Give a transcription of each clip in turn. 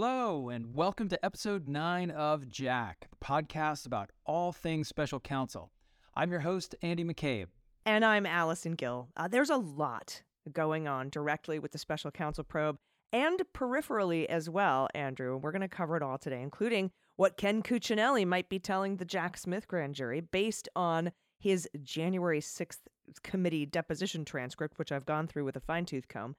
Hello, and welcome to episode 9 of Jack, the podcast about all things special counsel. I'm your host, Andy McCabe. And I'm Allison Gill. Uh, there's a lot going on directly with the special counsel probe and peripherally as well, Andrew. We're going to cover it all today, including what Ken Cuccinelli might be telling the Jack Smith grand jury based on his January 6th committee deposition transcript, which I've gone through with a fine tooth comb,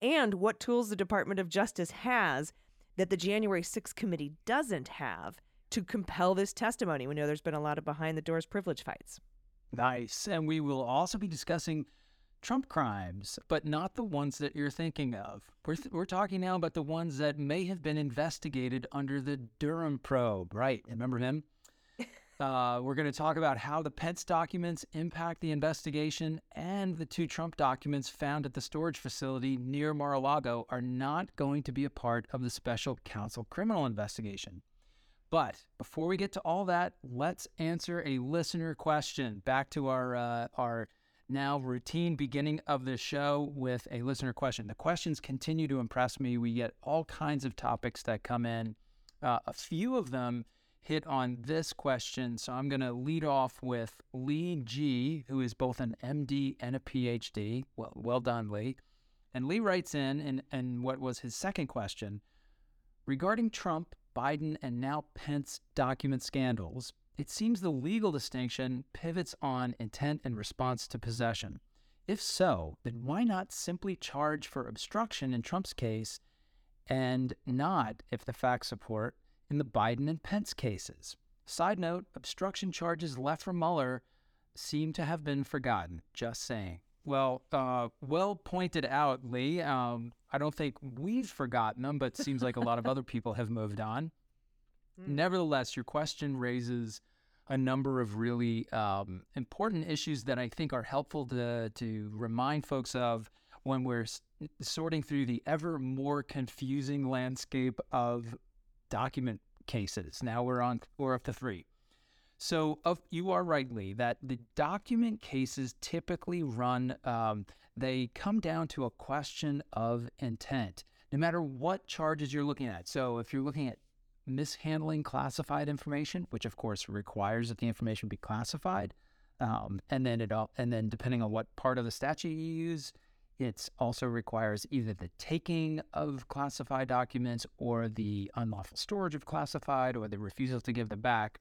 and what tools the Department of Justice has that the January 6th committee doesn't have to compel this testimony. We know there's been a lot of behind the doors privilege fights. Nice. And we will also be discussing Trump crimes, but not the ones that you're thinking of. We're, th- we're talking now about the ones that may have been investigated under the Durham probe, right? Remember him? Uh, we're going to talk about how the Pence documents impact the investigation, and the two Trump documents found at the storage facility near Mar a Lago are not going to be a part of the special counsel criminal investigation. But before we get to all that, let's answer a listener question. Back to our uh, our now routine beginning of the show with a listener question. The questions continue to impress me. We get all kinds of topics that come in. Uh, a few of them hit on this question. So I'm going to lead off with Lee G, who is both an MD and a PhD. Well, well done, Lee. And Lee writes in, and, and what was his second question regarding Trump, Biden, and now Pence document scandals, it seems the legal distinction pivots on intent and response to possession. If so, then why not simply charge for obstruction in Trump's case and not, if the facts support, in the Biden and Pence cases. Side note obstruction charges left for Mueller seem to have been forgotten. Just saying. Well, uh, well pointed out, Lee. Um, I don't think we've forgotten them, but it seems like a lot of other people have moved on. Mm. Nevertheless, your question raises a number of really um, important issues that I think are helpful to, to remind folks of when we're sorting through the ever more confusing landscape of document cases. Now we're on we're up to three. So of, you are rightly that the document cases typically run. Um, they come down to a question of intent, no matter what charges you're looking at. So if you're looking at mishandling classified information, which of course requires that the information be classified, um, and then it all, and then depending on what part of the statute you use, it also requires either the taking of classified documents or the unlawful storage of classified or the refusal to give them back.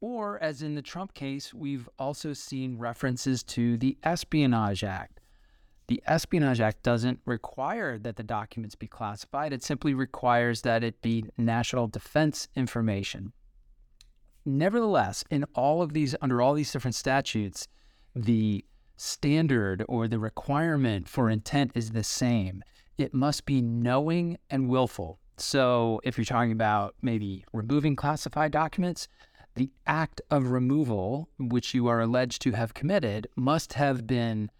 Or, as in the Trump case, we've also seen references to the Espionage Act. The Espionage Act doesn't require that the documents be classified, it simply requires that it be national defense information. Nevertheless, in all of these, under all these different statutes, the standard or the requirement for intent is the same. It must be knowing and willful. So, if you're talking about maybe removing classified documents, the act of removal, which you are alleged to have committed, must have been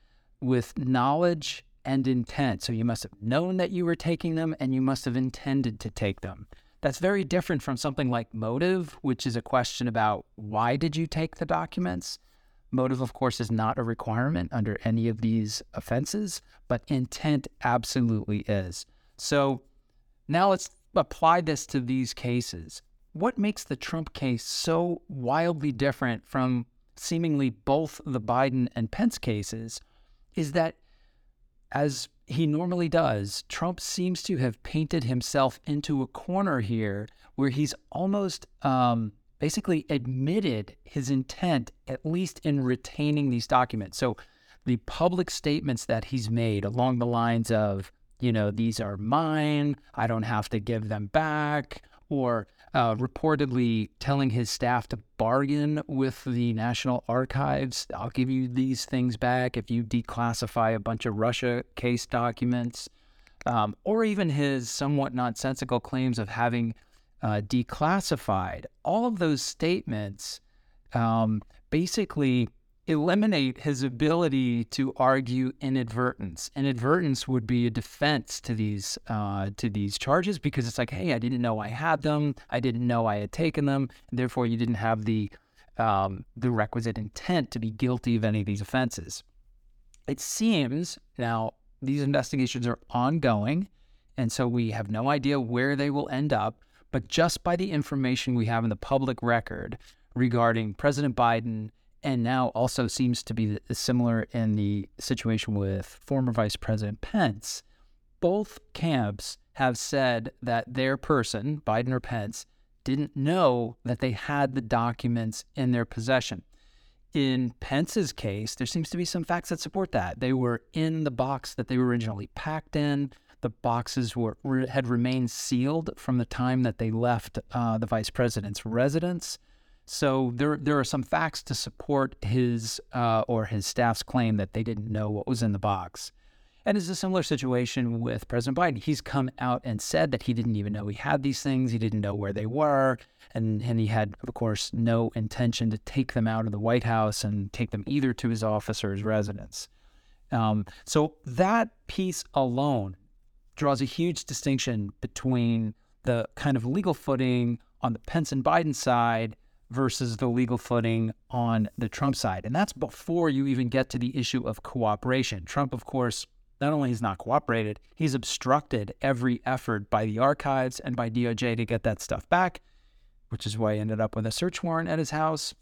with knowledge and intent. So, you must have known that you were taking them and you must have intended to take them. That's very different from something like motive, which is a question about why did you take the documents? Motive, of course, is not a requirement under any of these offenses, but intent absolutely is. So now let's apply this to these cases. What makes the Trump case so wildly different from seemingly both the Biden and Pence cases is that, as he normally does, Trump seems to have painted himself into a corner here where he's almost um, basically admitted his intent, at least in retaining these documents. So the public statements that he's made along the lines of, you know, these are mine, I don't have to give them back, or uh, reportedly telling his staff to bargain with the National Archives. I'll give you these things back if you declassify a bunch of Russia case documents. Um, or even his somewhat nonsensical claims of having uh, declassified. All of those statements um, basically eliminate his ability to argue inadvertence. Inadvertence would be a defense to these uh, to these charges because it's like, hey, I didn't know I had them, I didn't know I had taken them, therefore you didn't have the um, the requisite intent to be guilty of any of these offenses. It seems now these investigations are ongoing, and so we have no idea where they will end up. But just by the information we have in the public record regarding President Biden, and now also seems to be similar in the situation with former Vice President Pence, both camps have said that their person, Biden or Pence, didn't know that they had the documents in their possession. In Pence's case, there seems to be some facts that support that. They were in the box that they were originally packed in. The boxes were had remained sealed from the time that they left uh, the vice president's residence. So there there are some facts to support his uh, or his staff's claim that they didn't know what was in the box. And it's a similar situation with President Biden. He's come out and said that he didn't even know he had these things. He didn't know where they were. And, and he had, of course, no intention to take them out of the White House and take them either to his office or his residence. Um, so that piece alone draws a huge distinction between the kind of legal footing on the Pence and Biden side versus the legal footing on the Trump side. And that's before you even get to the issue of cooperation. Trump, of course, not only has not cooperated, he's obstructed every effort by the archives and by DOJ to get that stuff back, which is why he ended up with a search warrant at his house.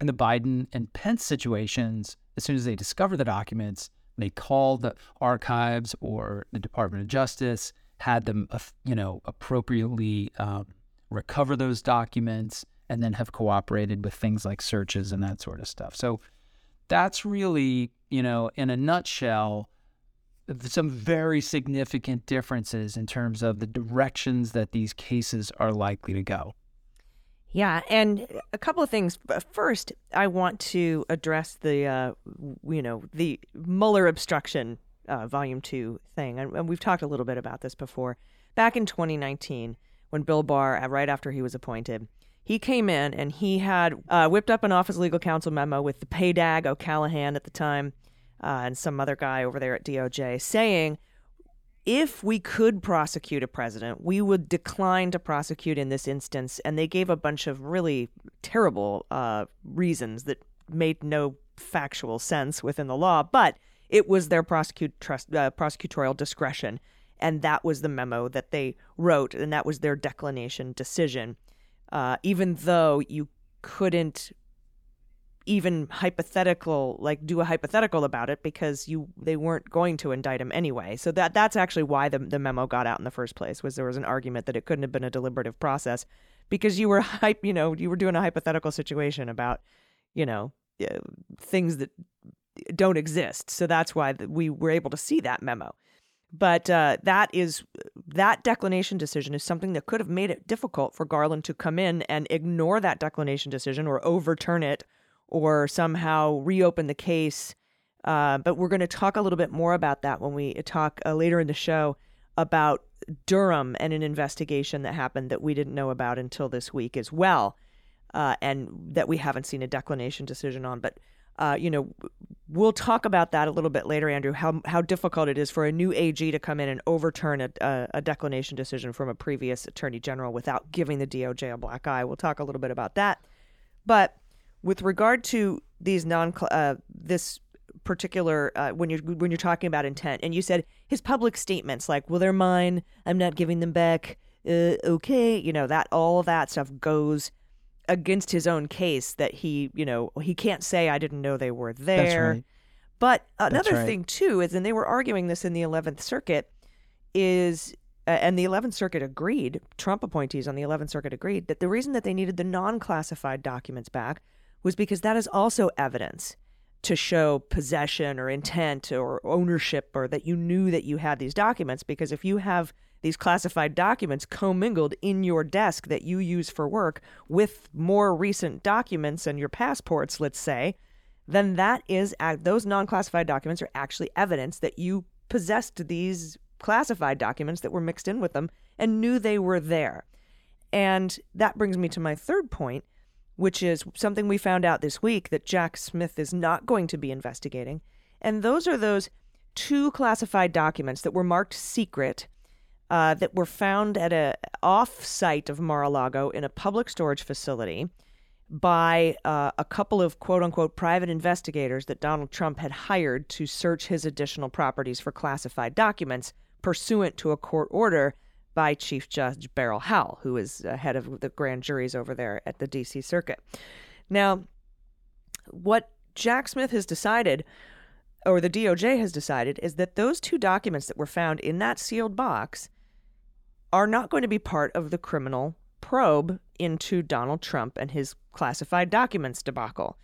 In the Biden and Pence situations, as soon as they discover the documents, they called the archives or the Department of Justice, had them, you know, appropriately um, recover those documents, and then have cooperated with things like searches and that sort of stuff. So that's really, you know, in a nutshell, some very significant differences in terms of the directions that these cases are likely to go. Yeah, and a couple of things. First, I want to address the, uh, you know, the Mueller obstruction, uh, Volume Two thing, and, and, we've talked a little bit about this before. Back in 2019, when Bill Barr, uh, right after he was appointed, he came in and he had uh, whipped up an Office Legal Counsel memo with the PADAG O'Callaghan at the time uh, and some other guy over there at DOJ saying if we could prosecute a president, we would decline to prosecute in this instance. And they gave a bunch of really terrible uh, reasons that made no factual sense within the law, but it was their prosecute, trust, uh, prosecutorial discretion. And that was the memo that they wrote, and that was their declination decision uh, even though you couldn't even hypothetical like do a hypothetical about it because you they weren't going to indict him anyway. So that that's actually why the, the memo got out in the first place was there was an argument that it couldn't have been a deliberative process because you were hype you know you were doing a hypothetical situation about you know uh, things that don't exist. So that's why we were able to see that memo. But uh, that is that declination decision is something that could have made it difficult for Garland to come in and ignore that declination decision or overturn it or somehow reopen the case. Uh, but we're going to talk a little bit more about that when we talk uh, later in the show about Durham and an investigation that happened that we didn't know about until this week as well, uh, and that we haven't seen a declination decision on. But uh, you know, we'll talk about that a little bit later, Andrew. How how difficult it is for a new AG to come in and overturn a, a, a declination decision from a previous attorney general without giving the DOJ a black eye. We'll talk a little bit about that. But with regard to these non uh, this particular uh, when you're when you're talking about intent, and you said his public statements like, "Well, they're mine. I'm not giving them back." Uh, okay, you know that all of that stuff goes against his own case that he, you know, he can't say I didn't know they were there. Right. But another right. thing too is, and they were arguing this in the Eleventh Circuit, is uh, and the 11th Circuit agreed, Trump appointees on the 11th Circuit agreed that the reason that they needed the non classified documents back was because that is also evidence to show possession or intent or ownership or that you knew that you had these documents. Because if you have these classified documents commingled in your desk that you use for work with more recent documents and your passports, let's say, then that is those non-classified documents are actually evidence that you possessed these classified documents that were mixed in with them and knew they were there. And that brings me to my third point, which is something we found out this week that Jack Smith is not going to be investigating. And those are those two classified documents that were marked secret uh, that were found at a off-site of Mar-a-Lago in a public storage facility by uh, a couple of quote unquote private investigators that Donald Trump had hired to search his additional properties for classified documents pursuant to a court order by Chief Judge Beryl Howell, who is head of the grand juries over there at the DC Circuit. Now, what Jack Smith has decided, or the DOJ has decided, is that those two documents that were found in that sealed box are not going to be part of the criminal probe into Donald Trump and his classified documents debacle.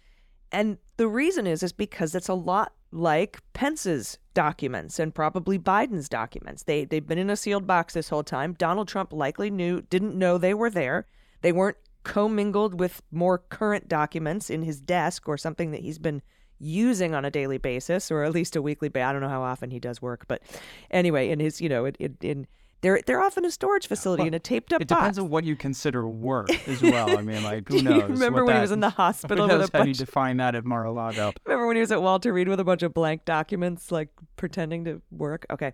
And the reason is is because it's a lot like Pence's documents and probably Biden's documents. They they've been in a sealed box this whole time. Donald Trump likely knew didn't know they were there. They weren't commingled with more current documents in his desk or something that he's been using on a daily basis or at least a weekly basis. I don't know how often he does work, but anyway, in his you know in, in, in they're they're often a storage uh, facility Well, in a taped up It depends on what you consider work as well. I mean, like who knows? remember when he was in the Who hospital with knows a how you define that at Mar-a-Lago? Remember when he was at Walter Reed with a bunch of blank documents, like pretending to work? Okay.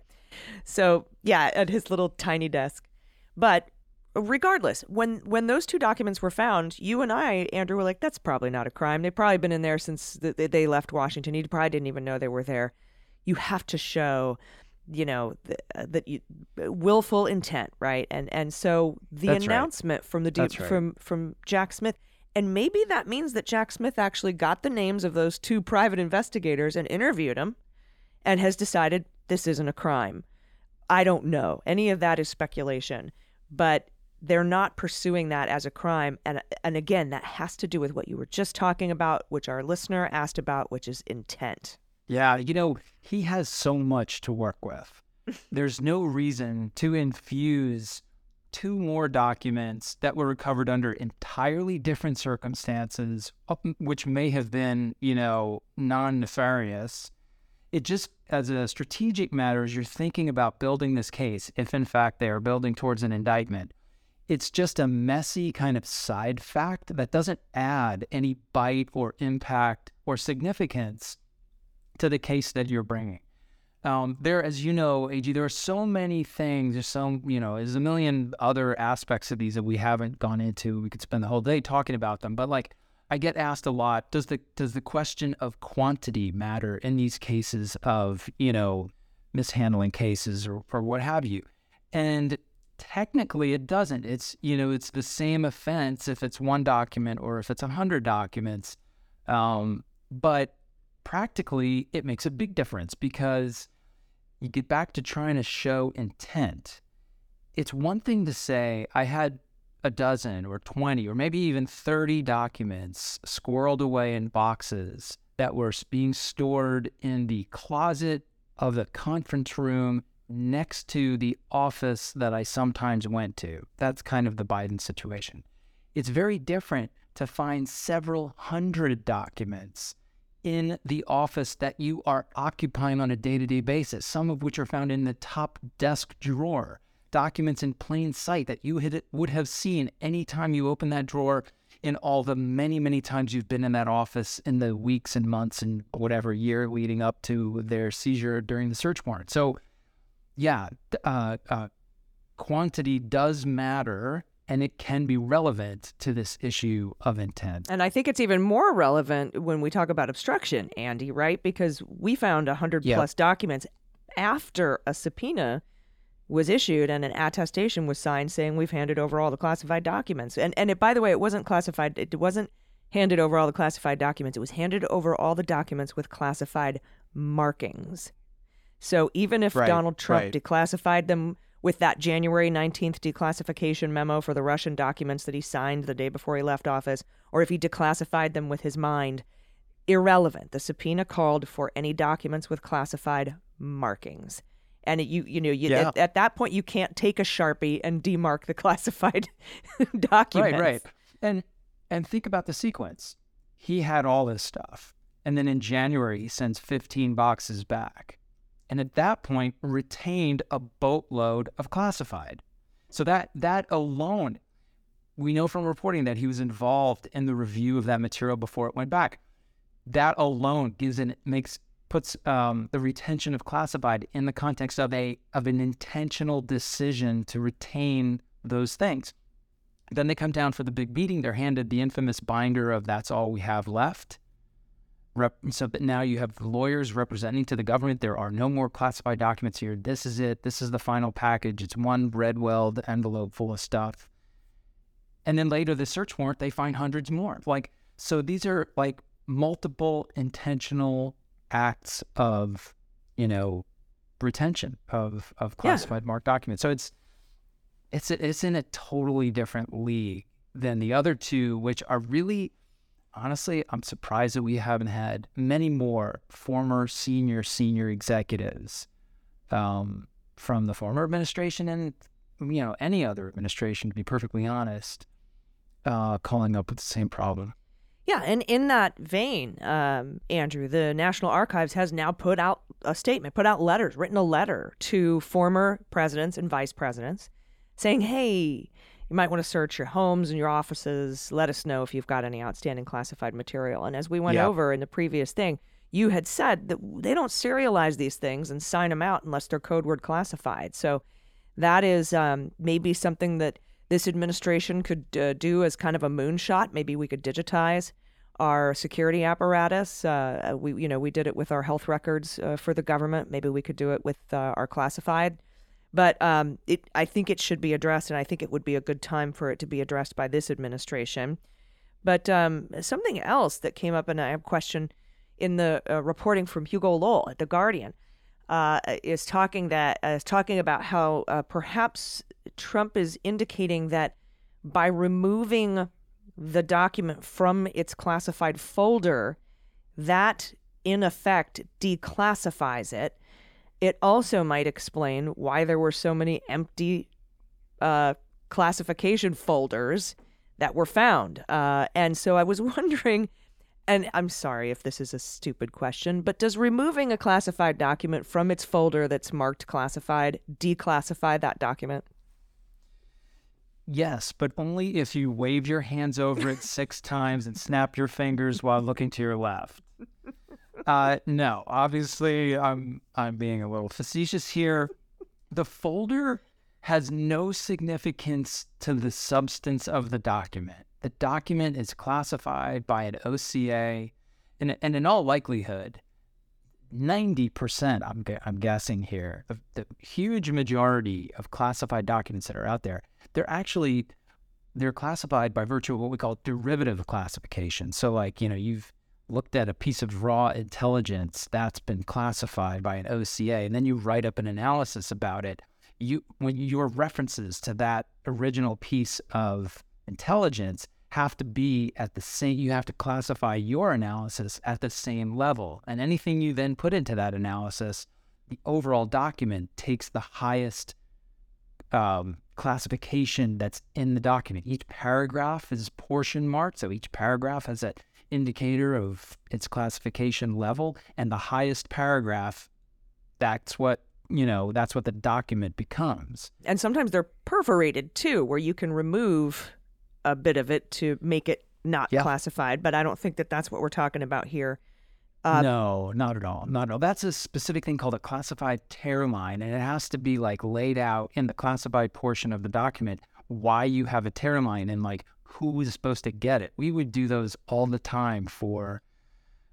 So, yeah, at his little tiny desk. But regardless, when when those two documents were found, you and I, Andrew, were like, that's probably not a crime. They've probably been in there since th- th- they left Washington. He probably didn't even know they were there. You have to show, you know, th- uh, that you willful intent, right? And and so the That's right. announcement from the right. from from Jack Smith and maybe that means that Jack Smith actually got the names of those two private investigators and interviewed them and has decided this isn't a crime. I don't know. Any of that is speculation, but they're not pursuing that as a crime and and again that has to do with what you were just talking about which our listener asked about which is intent. Yeah, you know, he has so much to work with. There's no reason to infuse two more documents that were recovered under entirely different circumstances, which may have been, you know, non nefarious. It just, as a strategic matter, as you're thinking about building this case, if in fact they are building towards an indictment, it's just a messy kind of side fact that doesn't add any bite or impact or significance to the case that you're bringing. Um, there, as you know, AG, there are so many things. There's so, you know, there's a million other aspects of these that we haven't gone into. We could spend the whole day talking about them. But like, I get asked a lot: Does the does the question of quantity matter in these cases of, you know, mishandling cases or or what have you? And technically, it doesn't. It's you know, it's the same offense if it's one document or if it's a hundred documents. Um, but practically it makes a big difference because you get back to trying to show intent. It's one thing to say, I had a dozen or 20 or maybe even 30 documents squirreled away in boxes that were being stored in the closet of the conference room next to the office that I sometimes went to. That's kind of the Biden situation. It's very different to find several hundred documents in the office that you are occupying on a day to day basis, some of which are found in the top desk drawer, documents in plain sight that you would have seen anytime you open that drawer in all the many, many times you've been in that office in the weeks and months and whatever year leading up to their seizure during the search warrant. So, yeah, uh, uh, quantity does matter and it can be relevant to this issue of intent. And I think it's even more relevant when we talk about obstruction, Andy, right? Because we found 100 Yep. plus documents after a subpoena was issued and an attestation was signed saying we've handed over all the classified documents. And and it, by the way, it wasn't classified. It wasn't handed over all the classified documents. It was handed over all the documents with classified markings. So even if Right, Donald Trump right. declassified them with that January 19th declassification memo for the Russian documents that he signed the day before he left office, or if he declassified them with his mind, irrelevant. The subpoena called for any documents with classified markings. And it- you, you know, you, Yeah. at, at that point, you can't take a sharpie and demark the classified documents. Right, right. And and think about the sequence. He had all this stuff. And then in January he sends 15 boxes back. And at that point retained a boatload of classified. So that that alone we know from reporting that he was involved in the review of that material before it went back. That alone gives an makes puts um, the retention of classified in the context of a of an intentional decision to retain those things. Then they come down for the big meeting. They're handed the infamous binder of "That's all we have left." Rep- so that now you have lawyers representing to the government. There are no more classified documents here. This is it. This is the final package. It's one red weld envelope full of stuff. And then later, the search warrant, they find hundreds more. Like so, these are like multiple intentional acts of, you know, retention of of classified yeah. marked documents. So it's it's it's in a totally different league than the other two, which are really honestly, I'm surprised that we haven't had many more former senior senior executives um, from the former administration and you know any other administration, to be perfectly honest, uh, calling up with the same problem. Yeah, and in that vein, um, Andrew, the National Archives has now put out a statement, put out letters, written a letter to former presidents and vice presidents saying, hey, you might want to search your homes and your offices. Let us know if you've got any outstanding classified material. And as we went over in the previous thing, you had said that they don't serialize these things and sign them out unless they're code word classified. So that is um, maybe something that this administration could uh, do as kind of a moonshot. Maybe we could digitize our security apparatus. Uh, we, you know, we did it with our health records uh, for the government. Maybe we could do it with uh, our classified but um, it, I think it should be addressed, and I think it would be a good time for it to be addressed by this administration. But um, something else that came up, and I have a question in the uh, reporting from Hugo Lowell at the Guardian, uh, is talking that uh, is talking about how uh, perhaps Trump is indicating that by removing the document from its classified folder, that in effect declassifies it it also might explain why there were so many empty uh, classification folders that were found. Uh, and so I was wondering, and I'm sorry if this is a stupid question, but does removing a classified document from its folder that's marked classified declassify that document? Yes, but only if you wave your hands over it six times and snap your fingers while looking to your left. Uh, no, obviously, I'm I'm being a little facetious here. The folder has no significance to the substance of the document. The document is classified by an OCA, and, and in all likelihood, 90%, I'm, I'm guessing here, of the huge majority of classified documents that are out there, they're actually they're classified by virtue of what we call derivative classification. So like, you know, you've looked at a piece of raw intelligence that's been classified by an OCA, and then you write up an analysis about it, you when your references to that original piece of intelligence have to be at the same you have to classify your analysis at the same level. And anything you then put into that analysis the overall document takes the highest um, classification that's in the document. Each paragraph is portion marked so each paragraph has a indicator of its classification level and the highest paragraph that's what you know that's what the document becomes and sometimes they're perforated too where you can remove a bit of it to make it not yeah. classified but i don't think that that's what we're talking about here uh, no, not at all. Not at all. That's a specific thing called a classified tear line, and it has to be like laid out in the classified portion of the document why you have a tear line and like who was supposed to get it. We would do those all the time for,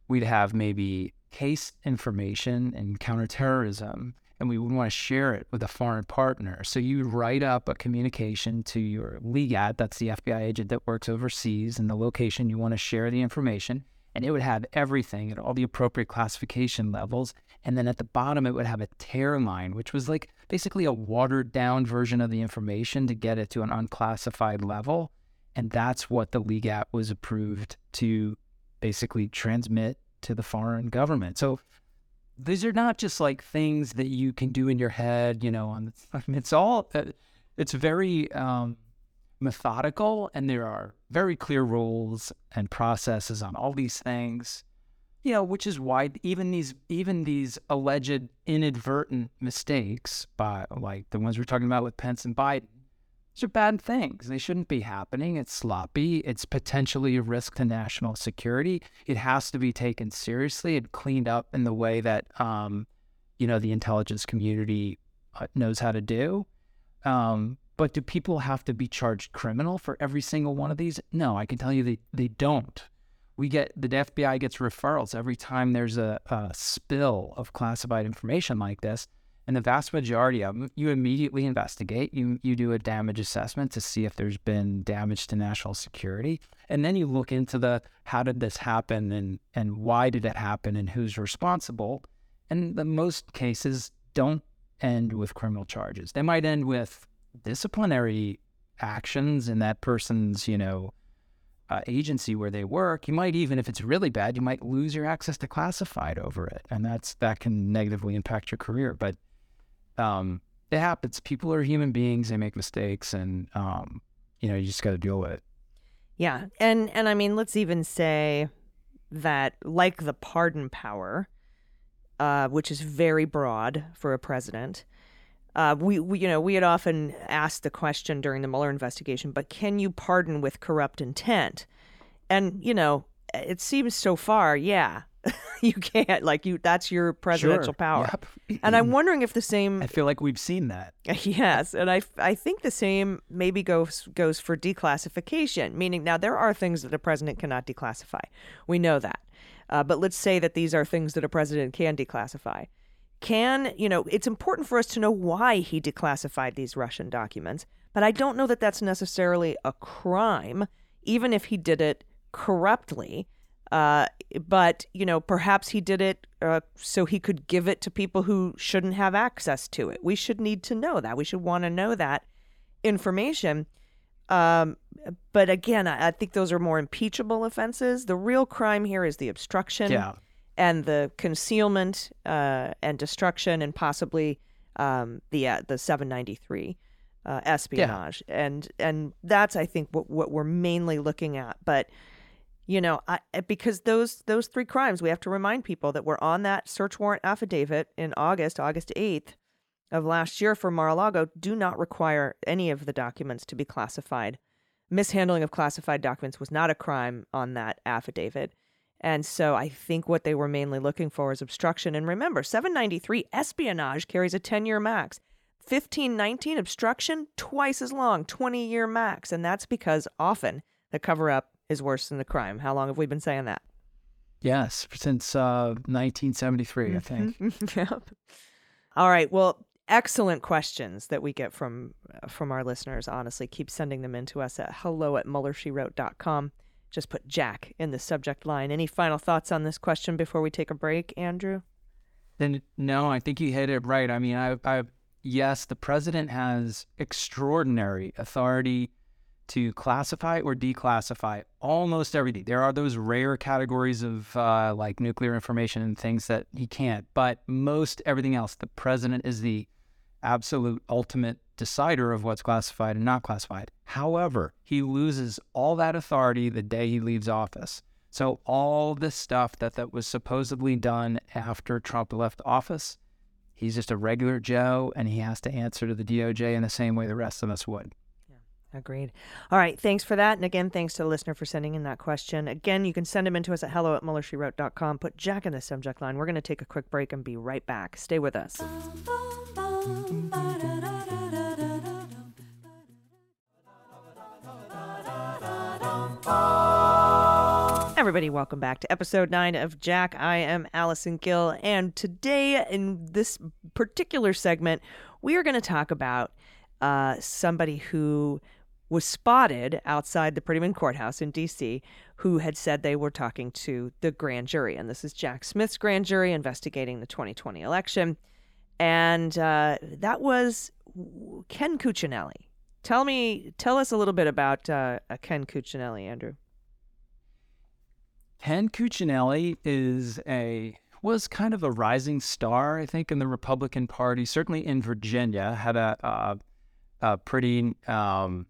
we'd have maybe case information and counterterrorism, and we would want to share it with a foreign partner. So you would write up a communication to your LEGAT, that's the FBI agent that works overseas, and the location you want to share the information. And it would have everything at all the appropriate classification levels. And then at the bottom, it would have a tear line, which was like basically a watered down version of the information to get it to an unclassified level. And that's what the LEGAT was approved to basically transmit to the foreign government. So these are not just like things that you can do in your head, you know, on it's all uh, it's very um, methodical and there are very clear rules and processes on all these things. You know, which is why even these even these alleged inadvertent mistakes by like the ones we're talking about with Pence and Biden These are bad things. They shouldn't be happening. It's sloppy. It's potentially a risk to national security. It has to be taken seriously and cleaned up in the way that, um, you know, the intelligence community uh, knows how to do. Um, but do people have to be charged criminal for every single one of these? No, I can tell you they, they don't. We get the FBI gets referrals every time there's a, a spill of classified information like this. And the vast majority of them, you immediately investigate. You you do a damage assessment to see if there's been damage to national security, and then you look into the how did this happen and and why did it happen and who's responsible. And the most cases don't end with criminal charges. They might end with disciplinary actions in that person's you know uh, agency where they work. You might even, if it's really bad, you might lose your access to classified over it, and that's that can negatively impact your career. But um, it happens. People are human beings; they make mistakes, and um, you know you just got to deal with it. Yeah, and and I mean, let's even say that, like the pardon power, uh, which is very broad for a president. Uh, we, we, you know, we had often asked the question during the Mueller investigation, but can you pardon with corrupt intent? And you know, it seems so far, yeah, you can't. Like you, that's your presidential Sure. power. Yep. And I'm wondering if the same I feel like we've seen that. Yes, and I, I think the same maybe goes goes for declassification. Meaning, now there are things that a president cannot declassify. We know that, uh, but let's say that these are things that a president can declassify. Can you know? It's important for us to know why he declassified these Russian documents, but I don't know that that's necessarily a crime, even if he did it corruptly. Uh, but you know, perhaps he did it uh, so he could give it to people who shouldn't have access to it. We should need to know that. We should want to know that information. Um, but again, I, I think those are more impeachable offenses. The real crime here is the obstruction Yeah. and the concealment uh, and destruction, and possibly um, the uh, the 793 uh, espionage. And and that's I think what what we're mainly looking at. But you know, I, eh, because those those three crimes, we have to remind people that we're on that search warrant affidavit in August, August 8th of last year for Mar-a-Lago, do not require any of the documents to be classified. Mishandling of classified documents was not a crime on that affidavit. And so I think what they were mainly looking for is obstruction. And remember, 793 espionage carries a 10 year max. 1519 obstruction, twice as long, 20 year max. And that's because often the cover up is worse than the crime. How long have we been saying that? Yes, since uh, 1973, I think. yep. All right. Well, excellent questions that we get from uh, from our listeners. Honestly, keep sending them in to us at hello at muellershewrote.com. Just put Jack in the subject line. Any final thoughts on this question before we take a break, Andrew? Then no, I think you hit it right. I mean, I, I yes, the president has extraordinary authority to classify or declassify almost everything. There are those rare categories of uh, like nuclear information and things that he can't, but most everything else, the president is the absolute ultimate decider of what's classified and not classified. However, he loses all that authority the day he leaves office. So all this stuff that, that was supposedly done after Trump left office, he's just a regular Joe and he has to answer to the DOJ in the same way the rest of us would. Agreed. All right. Thanks for that. And again, thanks to the listener for sending in that question. Again, you can send them in to us at hello at muellershewrote.com. Put Jack in the subject line. We're going to take a quick break and be right back. Stay with us. Everybody, welcome back to episode nine of Jack. I am Allison Gill, and today in this particular segment, we are going to talk about uh, somebody who was spotted outside the Prettyman Courthouse in D.C. who had said they were talking to the grand jury, and this is Jack Smith's grand jury investigating the 2020 election, and uh, that was Ken Cuccinelli. Tell me, tell us a little bit about uh, Ken Cuccinelli, Andrew. Ken Cuccinelli is a was kind of a rising star, I think, in the Republican Party. Certainly in Virginia, had a, a, a pretty um,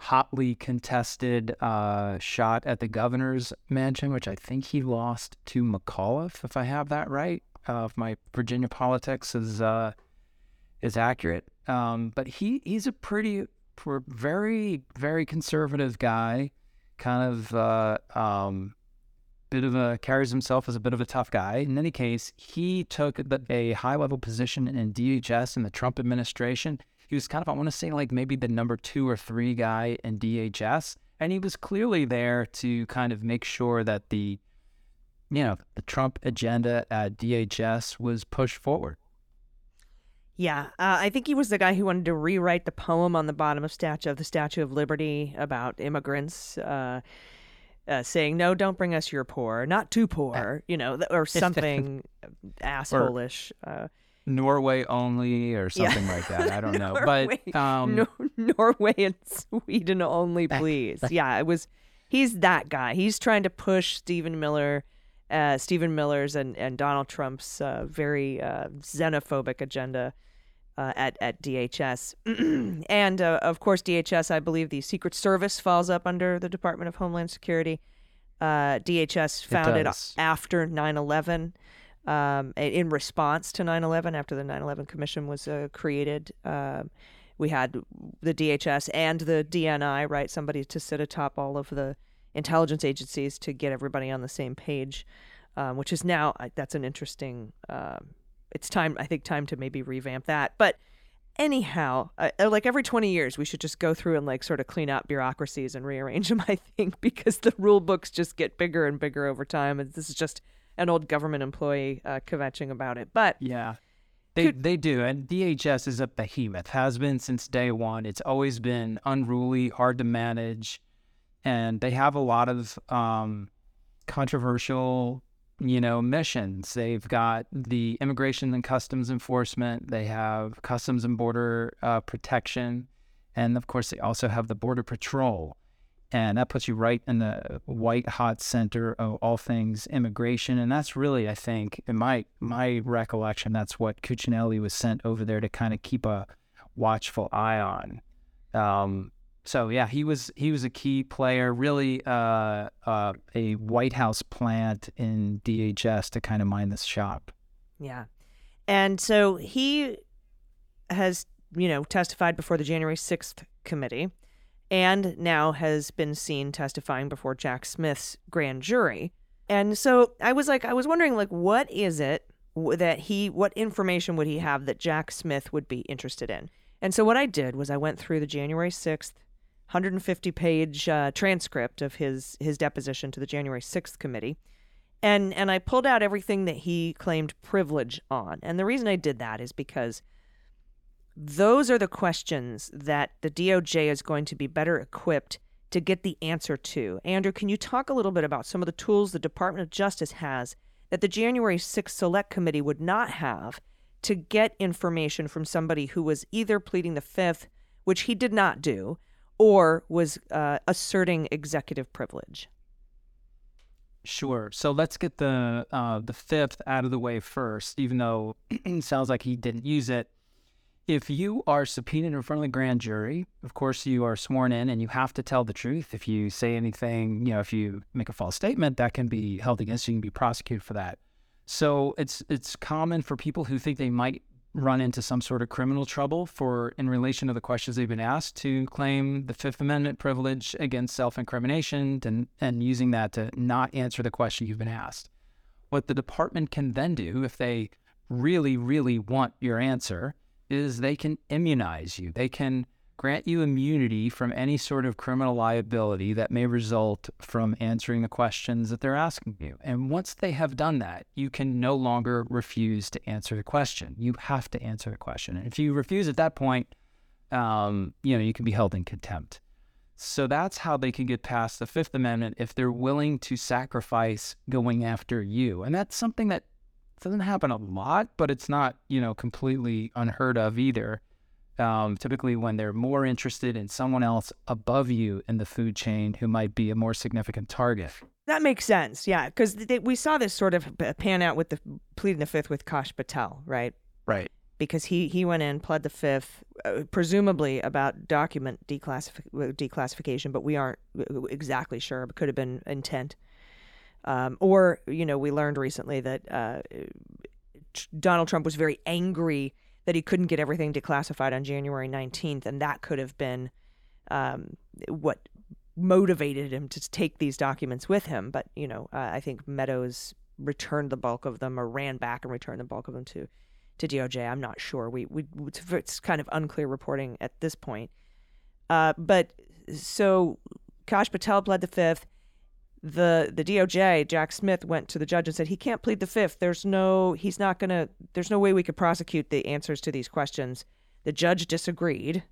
hotly contested uh, shot at the governor's mansion, which I think he lost to McAuliffe, if I have that right. Uh, if my Virginia politics is uh, is accurate, um, but he he's a pretty very, very conservative guy, kind of uh, um, bit of a carries himself as a bit of a tough guy. In any case, he took a high level position in DHS in the Trump administration. He was kind of, I want to say, like maybe the number two or three guy in DHS. And he was clearly there to kind of make sure that the, you know, the Trump agenda at DHS was pushed forward. Yeah, uh, I think he was the guy who wanted to rewrite the poem on the bottom of statue of the Statue of Liberty about immigrants, uh, uh, saying, "No, don't bring us your poor, not too poor," you know, or something assholeish. Uh, Norway only or Yeah. something like that. I don't know. Norway- But um, Nor- Norway and Sweden only, please. yeah, it was. He's that guy. He's trying to push Stephen Miller, uh, Stephen Miller's and, and Donald Trump's uh, very uh, xenophobic agenda uh, at at DHS, and uh, of course DHS. I believe the Secret Service falls up under the Department of Homeland Security. Uh, DHS founded after 9/11 um, in response to 9/11 after the 9/11 Commission was uh, created. Um, we had the DHS and the DNI, right? Somebody to sit atop all of the intelligence agencies to get everybody on the same page, um, which is now that's an interesting. Um, it's time, I think, time to maybe revamp that. But anyhow, uh, uh, like every 20 years, we should just go through and like sort of clean out bureaucracies and rearrange them, I think, because the rule books just get bigger and bigger over time. And this is just an old government employee uh, kvetching about it. But Yeah. They, Could- they do. And DHS is a behemoth, has been since day one. It's always been unruly, hard to manage. And they have a lot of um, controversial, you know, missions. They've got the immigration and customs enforcement, they have customs and border uh, protection. And of course, they also have the border patrol. And that puts you right in the white hot center of all things immigration. And that's really, I think, in my my recollection, that's what Cuccinelli was sent over there to kind of keep a watchful eye on. Um, so yeah, he was he was a key player, really uh, uh, a White House plant in DHS to kind of mind this shop. Yeah. And so he has, you know, testified before the January 6th committee and now has been seen testifying before Jack Smith's grand jury. And so I was like, I was wondering, like, what is it that he, what information would he have that Jack Smith would be interested in? And so what I did was I went through the January 6th 150 page uh, transcript of his his deposition to the January 6th committee and and I pulled out everything that he claimed privilege on. And the reason I did that is because those are the questions that the DOJ is going to be better equipped to get the answer to. Andrew, can you talk a little bit about some of the tools the Department of Justice has that the January 6th Select Committee would not have to get information from somebody who was either pleading the fifth, which he did not do, or was uh, asserting executive privilege? Sure. So let's get the uh, the fifth out of the way first, even though it sounds like he didn't use it. If you are subpoenaed in front of the grand jury, of course you are sworn in and you have to tell the truth. If you say anything, you know, if you make a false statement, that can be held against you and be prosecuted for that. So it's it's common for people who think they might run into some sort of criminal trouble for in relation to the questions they've been asked to claim the Fifth Amendment privilege against self-incrimination and and using that to not answer the question you've been asked. What the department can then do if they really, really want your answer is they can immunize you. They can grant you immunity from any sort of criminal liability that may result from answering the questions that they're asking you. And once they have done that, you can no longer refuse to answer the question. You have to answer the question. And if you refuse at that point, um, you know, you can be held in contempt. So that's how they can get past the Fifth Amendment if they're willing to sacrifice going after you. And that's something that doesn't happen a lot, but it's not, you know, completely unheard of either. Um, typically, when they're more interested in someone else above you in the food chain who might be a more significant target. That makes sense, yeah, because we saw this sort of pan out with the pleading the fifth with Kash Patel, right? Right. Because he he went in, pled the fifth, uh, presumably about document declassif- declassification, but we aren't exactly sure. It could have been intent, um, or you know, we learned recently that uh, Donald Trump was very angry that he couldn't get everything declassified on January nineteenth, and that could have been um, what motivated him to take these documents with him. But you know, uh, I think Meadows returned the bulk of them or ran back and returned the bulk of them to to DOJ. I'm not sure. We we it's kind of unclear reporting at this point. Uh, but so Kash Patel pled the fifth. The the DOJ, Jack Smith, went to the judge and said he can't plead the fifth. There's no he's not gonna there's no way we could prosecute the answers to these questions. The judge disagreed,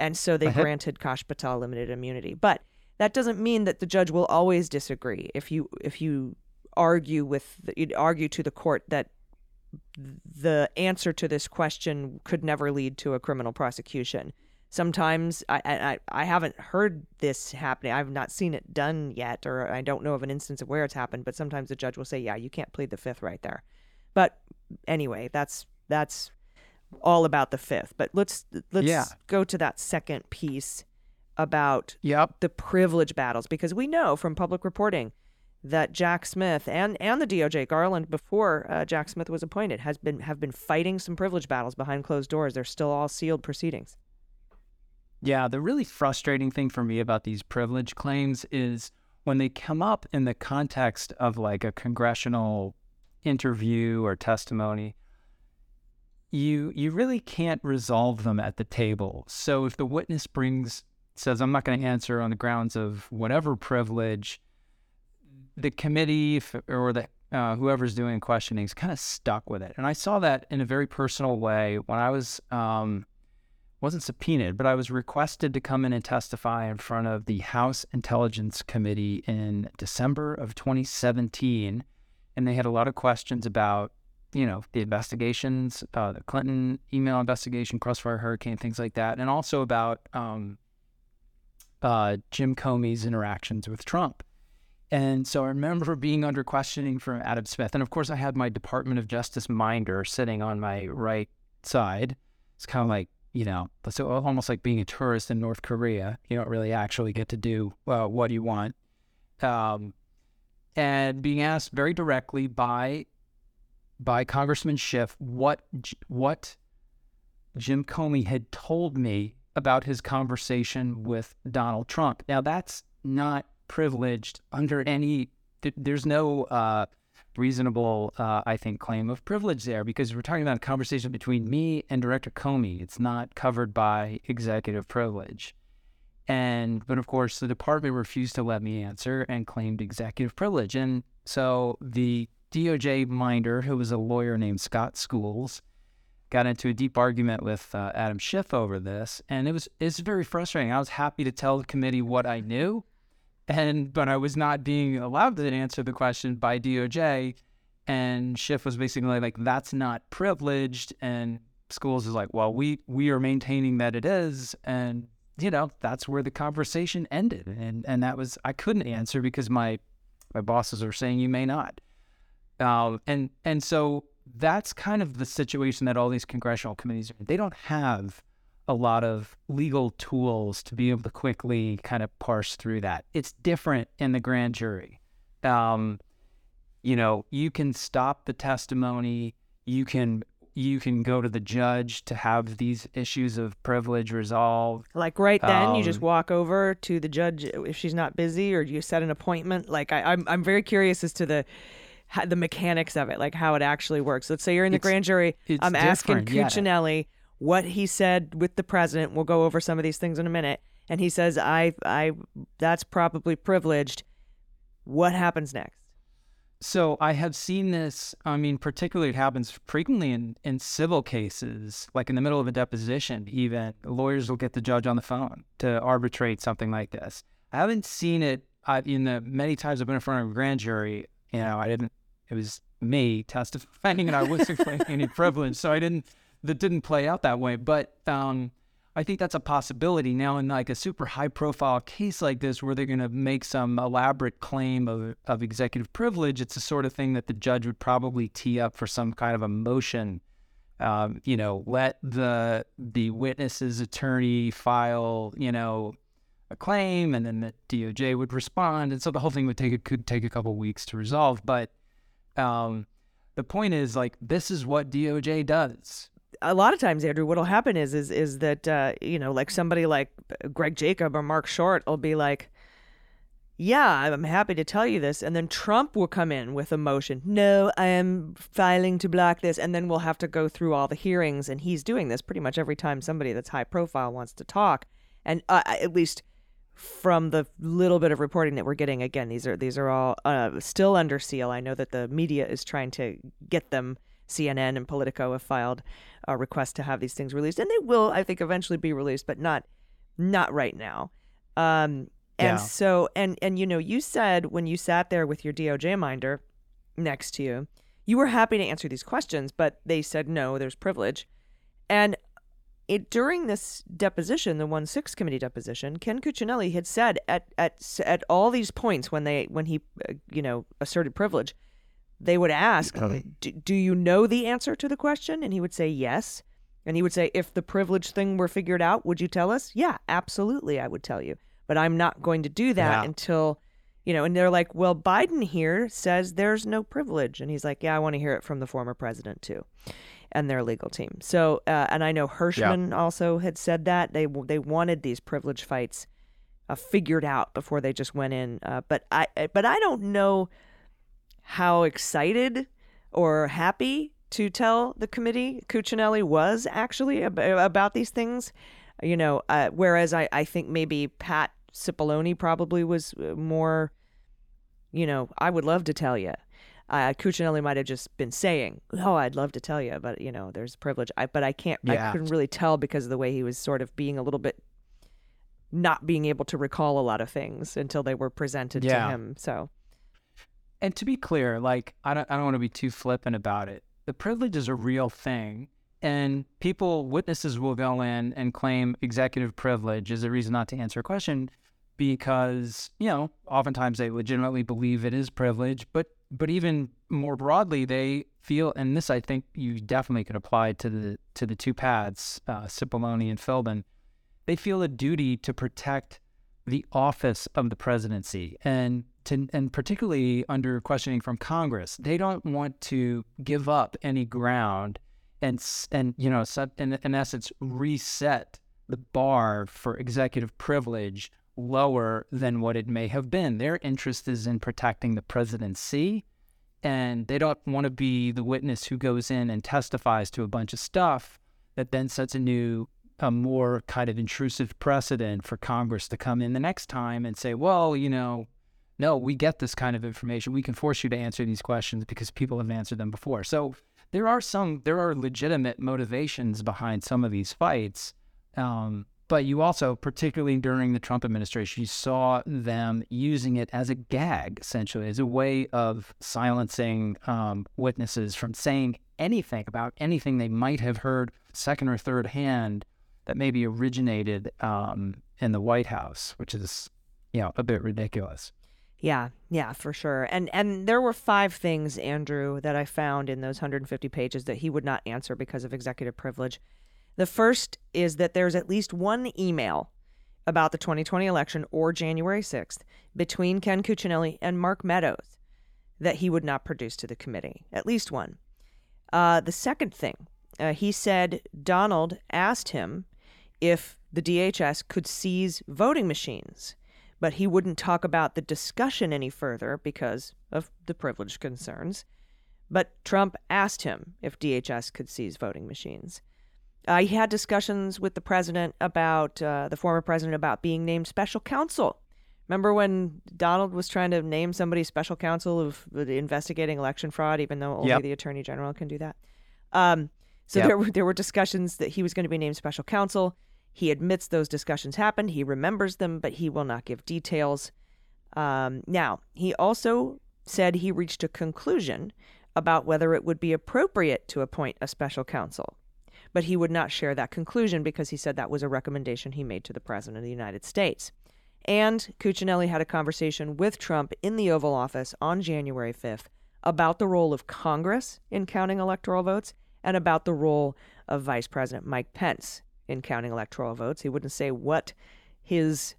and so they Uh-huh. granted Kash Patel limited immunity. But that doesn't mean that the judge will always disagree. If you if you argue with the, you'd argue to the court that the answer to this question could never lead to a criminal prosecution. Sometimes I, I I haven't heard this happening. I've not seen it done yet, or I don't know of an instance of where it's happened. But sometimes the judge will say, "Yeah, you can't plead the fifth right there." But anyway, that's that's all about the fifth. But let's let's Yeah. go to that second piece about Yep. the privilege battles because we know from public reporting that Jack Smith and and the DOJ Garland before uh, Jack Smith was appointed has been have been fighting some privilege battles behind closed doors. They're still all sealed proceedings. Yeah, the really frustrating thing for me about these privilege claims is when they come up in the context of like a congressional interview or testimony, you you really can't resolve them at the table. So if the witness brings says I'm not going to answer on the grounds of whatever privilege, the committee or the uh, whoever's doing questioning is kind of stuck with it. And I saw that in a very personal way when I was um, wasn't subpoenaed, but I was requested to come in and testify in front of the House Intelligence Committee in December of 2017. And they had a lot of questions about, you know, the investigations, uh, the Clinton email investigation, Crossfire Hurricane, things like that, and also about um, uh, Jim Comey's interactions with Trump. And so I remember being under questioning from Adam Schiff. And of course, I had my Department of Justice minder sitting on my right side. It's kind of like, you know, so almost like being a tourist in North Korea. You don't really actually get to do uh, what you want. Um, and being asked very directly by by Congressman Schiff what what Jim Comey had told me about his conversation with Donald Trump. Now that's not privileged under any. There's no uh, reasonable, uh, I think, claim of privilege there because we're talking about a conversation between me and Director Comey. It's not covered by executive privilege. And but of course, the department refused to let me answer and claimed executive privilege. And so the DOJ minder, who was a lawyer named Scott Schools, got into a deep argument with uh, Adam Schiff over this, and it was it's very frustrating. I was happy to tell the committee what I knew, and but I was not being allowed to answer the question by DOJ, and Schiff was basically like, "That's not privileged," and Schools is like, "Well, we we are maintaining that it is," and you know that's where the conversation ended, and and that was I couldn't answer because my my bosses are saying you may not. Um, and and so that's kind of the situation that all these congressional committees are in. They don't have a lot of legal tools to be able to quickly kind of parse through that. It's different in the grand jury. Um, you know, you can stop the testimony. You can you can go to the judge to have these issues of privilege resolved. Like right then, you just Um, walk over to the judge if she's not busy, or you set an appointment. Like I, I'm, I'm very curious as to the the mechanics of it, like how it actually works. Let's say you're in the grand jury. I'm asking different, yeah. What he said with the president. We'll go over some of these things in a minute. And he says, "I, I, that's probably privileged." What happens next? So I have seen this. I mean, particularly it happens frequently in, in civil cases, like in the middle of a deposition, even lawyers will get the judge on the phone to arbitrate something like this. I haven't seen it uh, in the many times I've been in front of a grand jury. You know, I didn't, it was me testifying and I wasn't claiming any privilege. So I didn't, that didn't play out that way. But um, I think that's a possibility now in like a super high profile case like this where they're going to make some elaborate claim of, of executive privilege. It's the sort of thing that the judge would probably tee up for some kind of a motion. Um, you know, let the the witness's attorney file, you know, a claim, and then the DOJ would respond, and so the whole thing would take it could take a couple weeks to resolve. But um, the point is, like, this is what DOJ does. A lot of times, Andrew, what'll happen is is is that uh, you know, like somebody like Greg Jacob or Mark Short will be like, "Yeah, I'm happy to tell you this," and then Trump will come in with a motion. No, I am filing to block this, and then we'll have to go through all the hearings. And he's doing this pretty much every time somebody that's high profile wants to talk, and uh, at least from the little bit of reporting that we're getting again these are these are all uh, still under seal i know that the media is trying to get them cnn and politico have filed a request to have these things released and they will i think eventually be released but not not right now um and Yeah. so and and you know you said when you sat there with your doj minder next to you you were happy to answer these questions but they said no there's privilege and it during this deposition, the one six committee deposition, Ken Cuccinelli had said at at at all these points when they when he uh, you know asserted privilege, they would ask, do, "Do you know the answer to the question?" And he would say yes, and he would say, "If the privilege thing were figured out, would you tell us?" Yeah, absolutely, I would tell you, but I'm not going to do that Yeah. until. You know, and they're like, well, Biden here says there's no privilege. And he's like, yeah, I want to hear it from the former president, too and their legal team. So, uh, and I know Herschmann also had said that they they wanted these privilege fights uh, figured out before they just went in. Uh, but I but I don't know how excited or happy to tell the committee Cuccinelli was actually ab- about these things. You know, uh, whereas I I think maybe Pat Cipollone probably was uh, more. You know, I would love to tell you uh, Cuccinelli might have just been saying, "Oh, I'd love to tell you, but you know, there's privilege." I, but I can't. Yeah. I couldn't really tell because of the way he was sort of being a little bit not being able to recall a lot of things until they were presented to him. So And to be clear, like I don't I don't want to be too flippant about it. The privilege is a real thing. And people, witnesses will go in and claim executive privilege is a reason not to answer a question because, you know, oftentimes they legitimately believe it is privilege, but but even more broadly, they feel, and this I think you definitely could apply to the to the two Pats, uh, Cipollone and Philbin, they feel a duty to protect the office of the presidency and to, and particularly under questioning from Congress, they don't want to give up any ground and and you know set, in, in essence reset the bar for executive privilege lower than what it may have been. Their interest is in protecting the presidency and they don't want to be the witness who goes in and testifies to a bunch of stuff that then sets a new a more kind of intrusive precedent for Congress to come in the next time and say, well, you know, no, we get this kind of information. We can force you to answer these questions because people have answered them before. So there are some, there are legitimate motivations behind some of these fights. Um, but you also, particularly during the Trump administration, you saw them using it as a gag, essentially, as a way of silencing um, witnesses from saying anything about anything they might have heard second or third hand that maybe originated um, in the White House, which is, you know, a bit ridiculous. Yeah, yeah, for sure. And and there were five things, Andrew, that I found in those 150 pages that he would not answer because of executive privilege. The first is that there's at least one email about the 2020 election or January 6th between Ken Cuccinelli and Mark Meadows that he would not produce to the committee. At least one. Uh, the second thing, uh, he said Donald asked him if the DHS could seize voting machines, but he wouldn't talk about the discussion any further because of the privilege concerns. But Trump asked him if DHS could seize voting machines. Uh, he had discussions with the president about uh, the former president about being named special counsel. Remember when Donald was trying to name somebody special counsel of investigating election fraud, even though only Yep. the attorney general can do that? Um, so Yep. there were there were discussions that he was going to be named special counsel. He admits those discussions happened. He remembers them, but he will not give details. Um, now, he also said he reached a conclusion about whether it would be appropriate to appoint a special counsel, but he would not share that conclusion because he said that was a recommendation he made to the President of the United States. And Cuccinelli had a conversation with Trump in the Oval Office on January 5th about the role of Congress in counting electoral votes and about the role of Vice President Mike Pence in counting electoral votes. He wouldn't say what his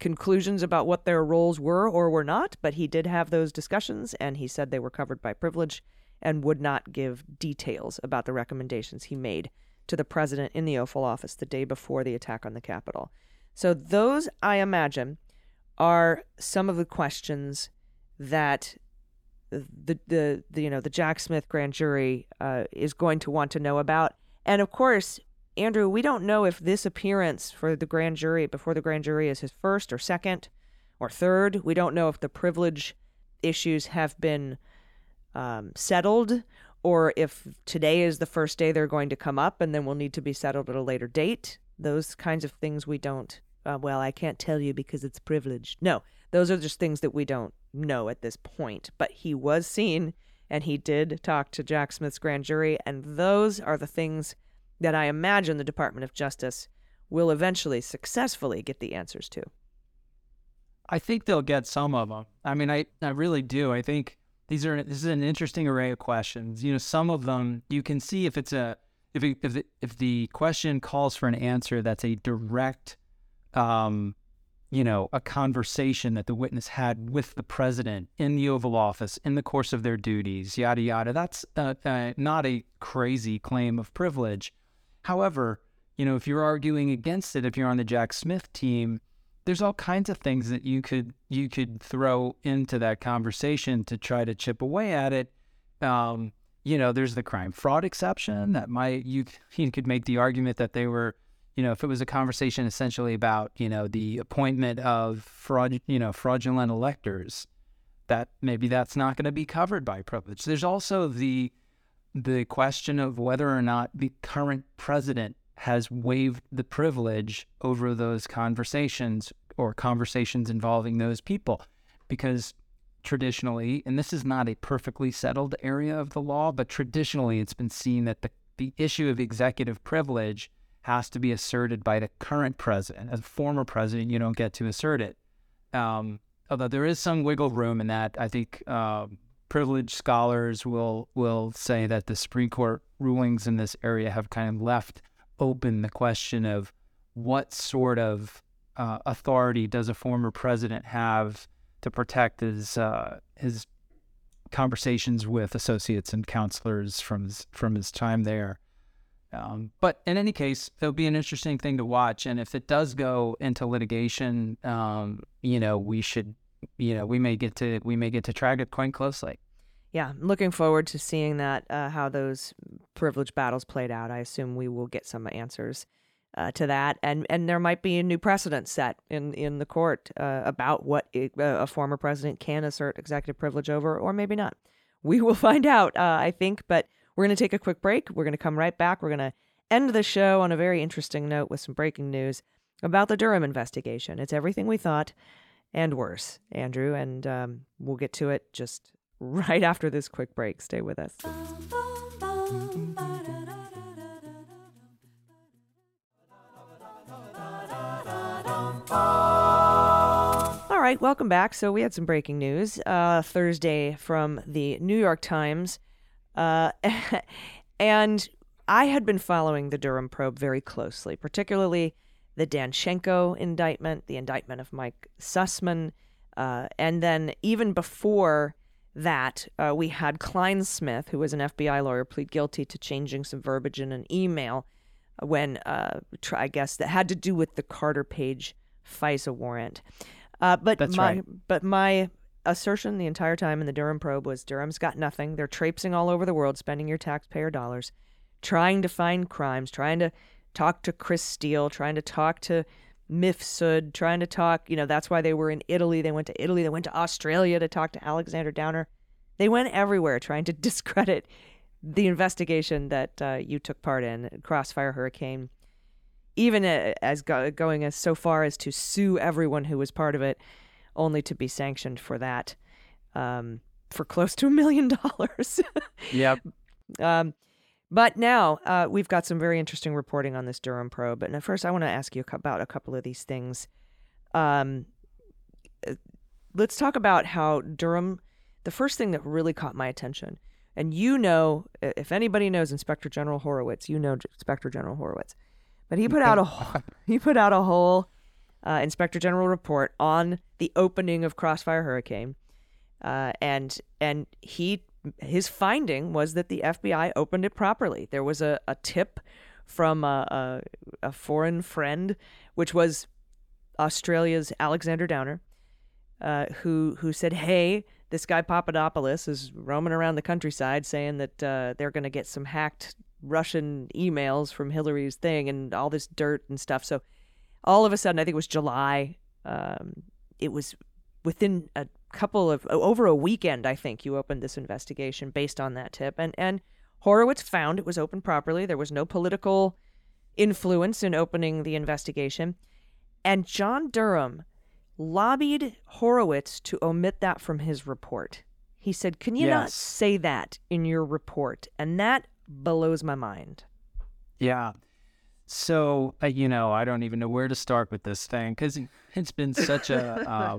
conclusions about what their roles were or were not, but he did have those discussions and he said they were covered by privilege and would not give details about the recommendations he made to the president in the Oval Office the day before the attack on the Capitol. So, those, I imagine, are some of the questions that the, the, the you know the Jack Smith grand jury uh, is going to want to know about. And of course, Andrew, we don't know if this appearance for the grand jury before the grand jury is his first or second or third. We don't know if the privilege issues have been um, settled or if today is the first day they're going to come up and then will need to be settled at a later date. Those kinds of things we don't. Uh, well, I can't tell you because it's privileged. No, those are just things that we don't know at this point. But he was seen and he did talk to Jack Smith's grand jury, and those are the things that I imagine the Department of Justice will eventually successfully get the answers to. I think they'll get some of them. I mean, I, I really do. I think these are this is an interesting array of questions. You know, some of them you can see if it's a if it, if the, if the question calls for an answer that's a direct um, you know, a conversation that the witness had with the president in the Oval Office in the course of their duties, yada, yada. That's uh, uh, not a crazy claim of privilege. However, you know, if you're arguing against it, if you're on the Jack Smith team, there's all kinds of things that you could you could throw into that conversation to try to chip away at it. Um, you know, there's the crime fraud exception that might you you could make the argument that they were you know, if it was a conversation essentially about, you know, the appointment of fraud, you know, fraudulent electors, that maybe that's not going to be covered by privilege. There's also the the question of whether or not the current president has waived the privilege over those conversations or conversations involving those people because traditionally and this is not a perfectly settled area of the law but traditionally it's been seen that the, the issue of executive privilege has to be asserted by the current president. As a former president, you don't get to assert it. Um, although there is some wiggle room in that, I think uh, privileged scholars will will say that the Supreme Court rulings in this area have kind of left open the question of what sort of uh, authority does a former president have to protect his uh, his conversations with associates and counselors from his, from his time there. Um, but in any case, it'll be an interesting thing to watch. And if it does go into litigation, um, you know, we should, you know, we may get to we may get to track it quite closely. Yeah, I'm looking forward to seeing that uh, how those privilege battles played out. I assume we will get some answers uh, to that, and and there might be a new precedent set in in the court uh, about what it, a former president can assert executive privilege over, or maybe not. We will find out, uh, I think, but. We're going to take a quick break. We're going to come right back. We're going to end the show on a very interesting note with some breaking news about the Durham investigation. It's everything we thought and worse, Andrew, and um, we'll get to it just right after this quick break. Stay with us. All right, welcome back. So, we had some breaking news uh, Thursday from the New York Times. Uh, and I had been following the Durham probe very closely, particularly the Danchenko indictment, the indictment of Mike Sussmann. Uh, and then even before that, uh, we had Clinesmith, who was an FBI lawyer, plead guilty to changing some verbiage in an email when, uh, I guess, that had to do with the Carter Page FISA warrant. Uh, but That's my right. but my assertion the entire time in the Durham probe was Durham's got nothing. They're traipsing all over the world, spending your taxpayer dollars, trying to find crimes, trying to talk to Chris Steele, trying to talk to Mifsud, trying to talk. You know, that's why they were in Italy. They went to Italy. They went to Australia to talk to Alexander Downer. They went everywhere trying to discredit the investigation that uh, you took part in, Crossfire Hurricane, even uh, as go- going as so far as to sue everyone who was part of it only to be sanctioned for that um, for close to a million dollars. Yep. Um, but now uh, we've got some very interesting reporting on this Durham probe. But first, I want to ask you about a couple of these things. Um, uh, let's talk about how Durham. The first thing that really caught my attention, and you know, if anybody knows Inspector General Horowitz, you know Inspector General Horowitz, but he put out a he put out a whole uh, Inspector General report on the opening of Crossfire Hurricane, uh, and and he his finding was that the FBI opened it properly. There was a, a tip from a, a, a foreign friend, which was Australia's Alexander Downer, uh, who who said, "Hey, this guy Papadopoulos is roaming around the countryside saying that uh, they're going to get some hacked Russian emails from Hillary's thing and all this dirt and stuff." So, all of a sudden, I think it was July. Um, it was within a couple of over a weekend. I think you opened this investigation based on that tip, and and Horowitz found it was opened properly. There was no political influence in opening the investigation. And John Durham lobbied Horowitz to omit that from his report. He said, Can you not say that in your report? And that blows my mind. Yeah. So, uh, you know, I don't even know where to start with this thing because it's been such a, uh,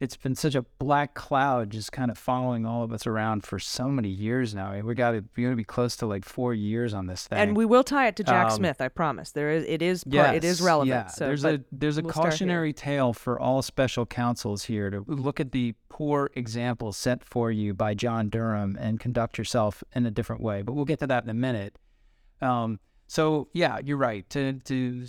it's been such a black cloud just kind of following all of us around for so many years now. I mean, we got to, we're going to be close to like four years on this thing. And we will tie it to Jack Um, Smith, I promise. There is it is part, it is relevant. Yeah, So, there's a there's a we'll cautionary tale for all special counsels here to look at the poor example set for you by John Durham and conduct yourself in a different way. But we'll get to that in a minute. Um, so yeah, you're right. To to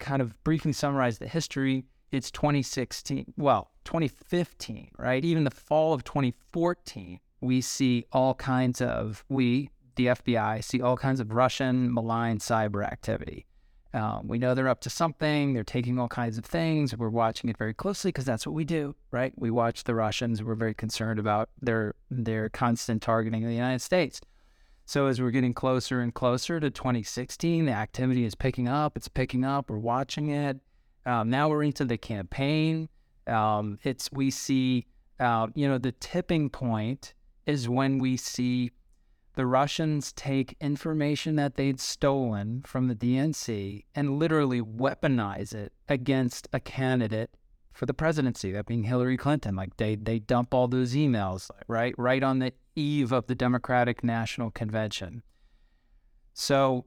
kind of briefly summarize the history, it's 2016. Well, 2015, right? Even the fall of 2014, we see all kinds of we the FBI see all kinds of Russian malign cyber activity. Um, we know they're up to something. They're taking all kinds of things. We're watching it very closely because that's what we do, right? We watch the Russians. We're very concerned about their their constant targeting of the United States. So as we're getting closer and closer to 2016, the activity is picking up. It's picking up. We're watching it. Um, now we're into the campaign. Um, it's we see, uh, you know, the tipping point is when we see the Russians take information that they'd stolen from the DNC and literally weaponize it against a candidate for the presidency, that being Hillary Clinton. Like they they dump all those emails, right, right on the eve of the Democratic National Convention. So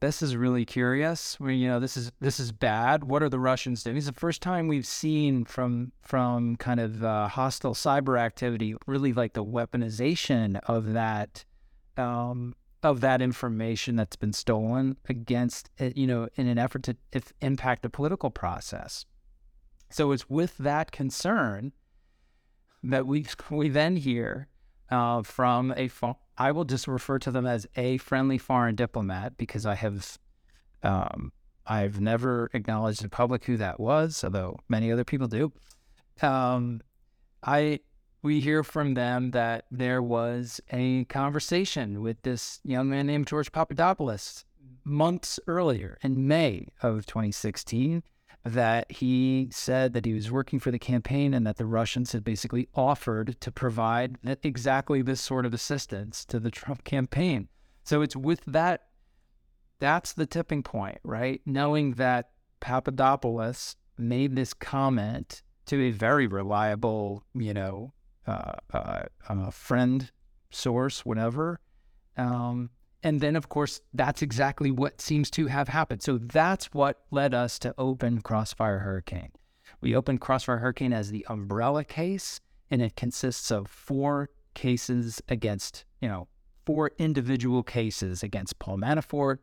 this is really curious. Mean, you know, this is this is bad. What are the Russians doing? It's the first time we've seen from from kind of uh, hostile cyber activity, really like the weaponization of that um, of that information that's been stolen against, you know, in an effort to if, impact the political process. So it's with that concern that we we then hear uh, from a I will just refer to them as a friendly foreign diplomat because I have um, I've never acknowledged in public who that was, although many other people do. Um, I we hear from them that there was a conversation with this young man named George Papadopoulos months earlier in May of 2016 that he said that he was working for the campaign and that the Russians had basically offered to provide exactly this sort of assistance to the Trump campaign. So it's with that, that's the tipping point, right? Knowing that Papadopoulos made this comment to a very reliable, you know, uh, uh, uh, friend, source, whatever. Um, and then, of course, that's exactly what seems to have happened. So that's what led us to open Crossfire Hurricane. We opened Crossfire Hurricane as the umbrella case, and it consists of four cases against, you know, four individual cases against Paul Manafort,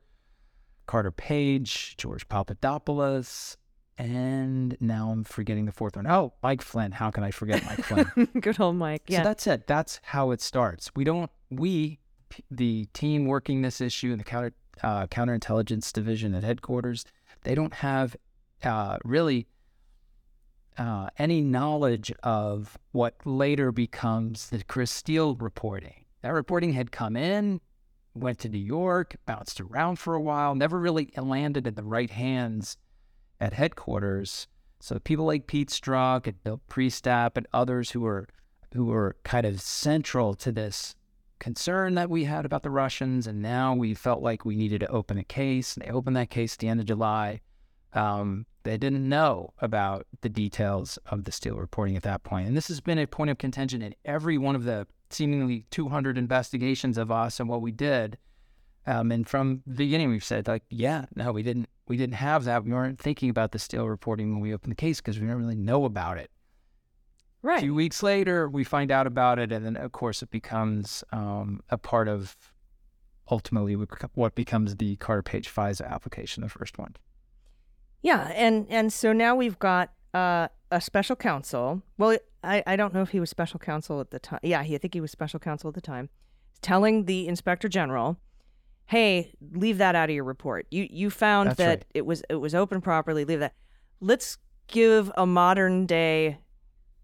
Carter Page, George Papadopoulos, and now I'm forgetting the fourth one. Oh, Mike Flynn. How can I forget Mike Flynn? Good old Mike. Yeah. So that's it. That's how it starts. We don't. We, the team working this issue in the counter uh, counterintelligence division at headquarters, they don't have uh, really uh, any knowledge of what later becomes the Chris Steele reporting. That reporting had come in, went to New York, bounced around for a while, never really landed in the right hands at headquarters. So people like Pete Strzok and Bill Priestap and others who were who were kind of central to this concern that we had about the Russians, and now we felt like we needed to open a case. They opened that case at the end of July. Um, they didn't know about the details of the Steele reporting at that point, and this has been a point of contention in every one of the seemingly 200 investigations of us and what we did. Um, and from the beginning, we've said like, yeah, no, we didn't, we didn't have that. We weren't thinking about the Steele reporting when we opened the case because we didn't really know about it. A Right. few weeks later, we find out about it, and then of course it becomes um, a part of ultimately what becomes the Carter Page FISA application, the first one. Yeah, and and so now we've got uh, a special counsel. Well, I, I don't know if he was special counsel at the time. Yeah, he, I think he was special counsel at the time, telling the inspector general, "Hey, leave that out of your report. You you found That's that right. it was it was open properly. Leave that. Let's give a modern day."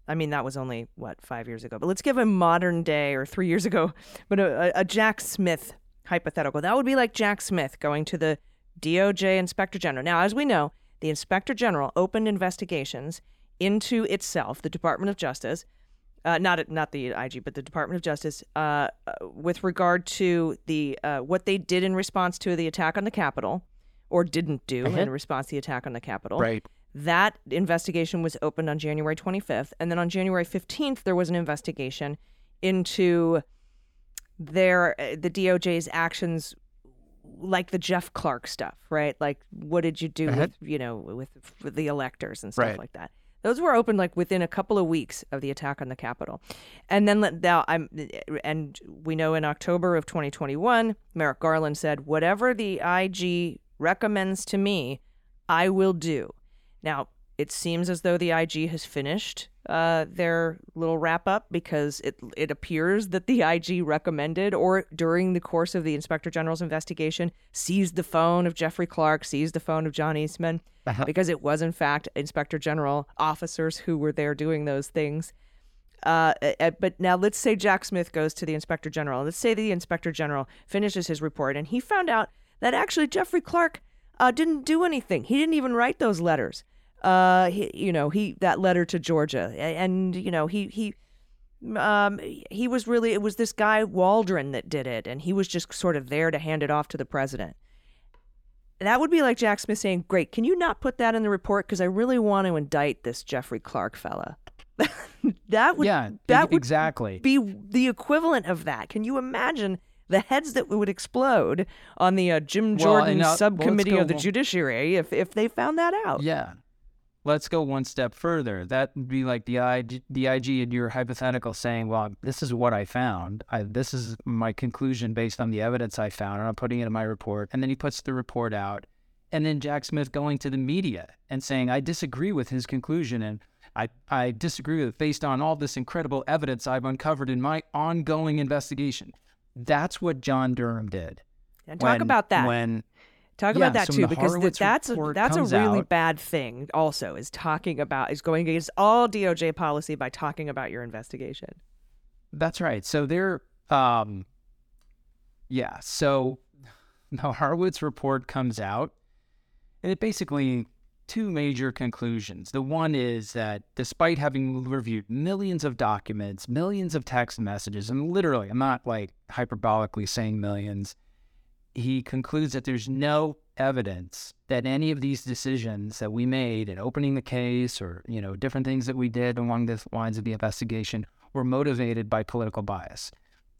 I mean, that was only what five years ago, but let's give a modern day or three years ago, but a, a, Jack Smith hypothetical. That would be like Jack Smith going to the DOJ Inspector General. Now, as we know, the Inspector General opened investigations into itself, the Department of Justice, uh, not not the IG, but the Department of Justice, uh, uh, with regard to the uh, what they did in response to the attack on the Capitol, or didn't do in response to the attack on the Capitol. Right. That investigation was opened on January 25th, and then on January 15th there was an investigation into their uh, the DOJ's actions like the Jeff Clark stuff, right? Like what did you do Uh-huh. with, you know, with, with the electors and stuff Right. like that. Those were opened like within a couple of weeks of the attack on the Capitol. And then now I'm and we know in October of 2021, Merrick Garland said, "Whatever the IG recommends to me, I will do." Now, it seems as though the IG has finished uh, their little wrap up because it it appears that the IG recommended, or during the course of the Inspector General's investigation, seized the phone of Jeffrey Clark, seized the phone of John Eastman, because it was in fact Inspector General officers who were there doing those things. Uh, uh, but now let's say Jack Smith goes to the Inspector General. Let's say the Inspector General finishes his report and he found out that actually Jeffrey Clark uh, didn't do anything. He didn't even write those letters. Uh, he, you know, he that letter to Georgia, and you know, he he, um, he was really it was this guy Waldron that did it, and he was just sort of there to hand it off to the president. That would be like Jack Smith saying, "Great, can you not put that in the report because I really want to indict this Jeffrey Clark fella." that would yeah, that would exactly. be the equivalent of that. Can you imagine the heads that would explode on the uh, Jim Well, Jordan and, uh, subcommittee go of the Judiciary if if they found that out? Yeah. Let's go one step further. That would be like the IG, the IG in your hypothetical saying, "Well, this is what I found. I, this is my conclusion based on the evidence I found, and I'm putting it in my report." And then he puts the report out, and then Jack Smith going to the media and saying, "I disagree with his conclusion, and I I disagree with it based on all this incredible evidence I've uncovered in my ongoing investigation." That's what John Durham did. And talk when- about that. when Talk Yeah, about that so too, because th- that's a, that's a really out- bad thing. Also, is talking about is going against all DOJ policy by talking about your investigation. That's right. So they're, um, yeah. So the Horowitz report comes out, and it basically two major conclusions. The one is that despite having reviewed millions of documents, millions of text messages, and literally, I'm not like hyperbolically saying millions, he concludes that there's no evidence that any of these decisions that we made in opening the case or you know different things that we did along the lines of the investigation were motivated by political bias.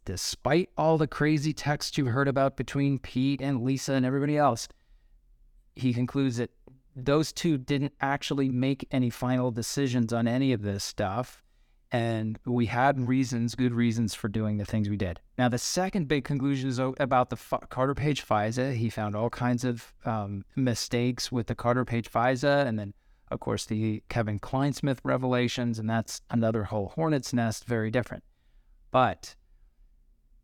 Despite all the crazy texts you heard about between Pete and Lisa and everybody else he concludes that those two didn't actually make any final decisions on any of this stuff and we had reasons, good reasons for doing the things we did. Now, the second big conclusion is about the F- Carter Page FISA. He found all kinds of um, mistakes with the Carter Page FISA, and then, of course, the Kevin Clinesmith revelations, and that's another whole hornet's nest, very different. But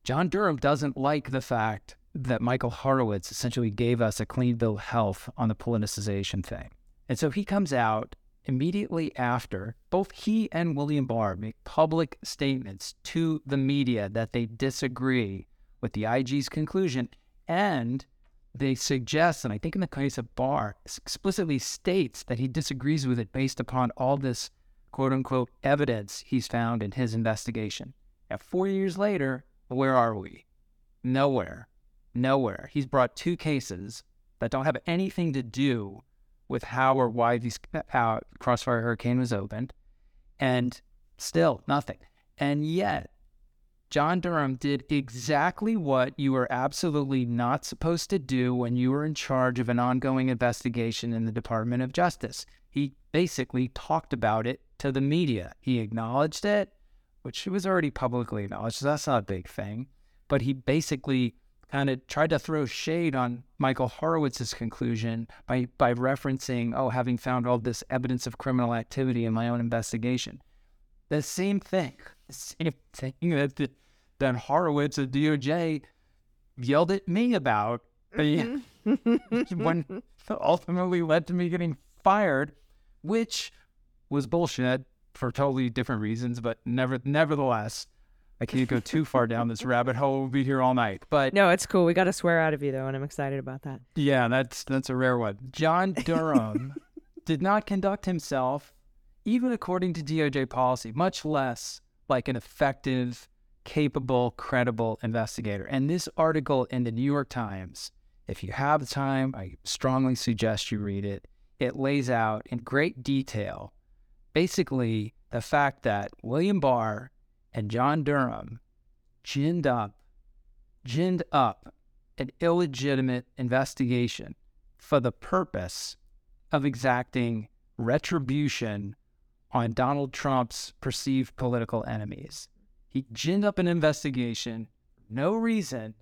John Durham doesn't like the fact that Michael Horowitz essentially gave us a clean bill of health on the politicization thing. And so he comes out immediately after, both he and William Barr make public statements to the media that they disagree with the IG's conclusion. And they suggest, and I think in the case of Barr, explicitly states that he disagrees with it based upon all this quote unquote evidence he's found in his investigation. Now, four years later, where are we? Nowhere. Nowhere. He's brought two cases that don't have anything to do with how or why these uh, Crossfire Hurricane was opened, and still nothing. And yet, John Durham did exactly what you were absolutely not supposed to do when you were in charge of an ongoing investigation in the Department of Justice. he basically talked about it to the media. He acknowledged it, which was already publicly acknowledged. That's not a big thing. But he basically kind of tried to throw shade on Michael Horowitz's conclusion by by referencing, oh, having found all this evidence of criminal activity in my own investigation. The same thing, the same thing that that Horowitz of DOJ yelled at me about, mm-hmm. when ultimately led to me getting fired, which was bullshit for totally different reasons, but never, nevertheless, I can't go too far down this rabbit hole. We'll be here all night. But no, it's cool. We got to swear out of you though, and I'm excited about that. Yeah, that's that's a rare one. John Durham did not conduct himself, even according to DOJ policy, much less like an effective, capable, credible investigator. And this article in the New York Times, if you have the time, I strongly suggest you read it. It lays out in great detail basically the fact that William Barr and John Durham ginned up, ginned up an illegitimate investigation for the purpose of exacting retribution on Donald Trump's perceived political enemies. He ginned up an investigation, no reason,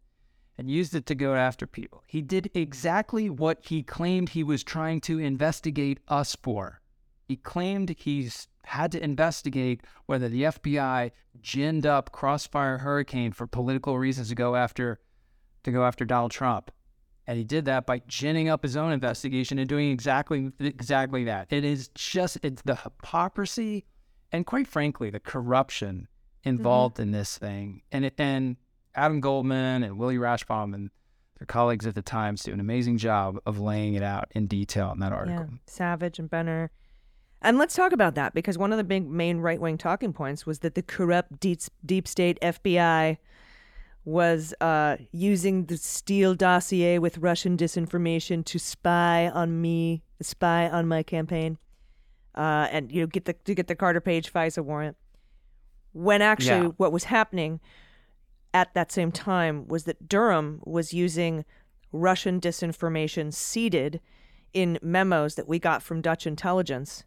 and used it to go after people. He did exactly what he claimed he was trying to investigate us for. He claimed he's had to investigate whether the FBI ginned up Crossfire Hurricane for political reasons to go after to go after Donald Trump. And he did that by ginning up his own investigation and doing exactly exactly that. It is just it's the hypocrisy and quite frankly the corruption involved mm-hmm. in this thing. And it, and Adam Goldman and Willie Rashbaum and their colleagues at the Times do an amazing job of laying it out in detail in that article. Yeah. Savage and Benner and let's talk about that because one of the big main right wing talking points was that the corrupt deep, deep state FBI was uh, using the Steele dossier with Russian disinformation to spy on me, spy on my campaign, uh, and you know get the to get the Carter Page FISA warrant. When actually, yeah. what was happening at that same time was that Durham was using Russian disinformation seeded in memos that we got from Dutch intelligence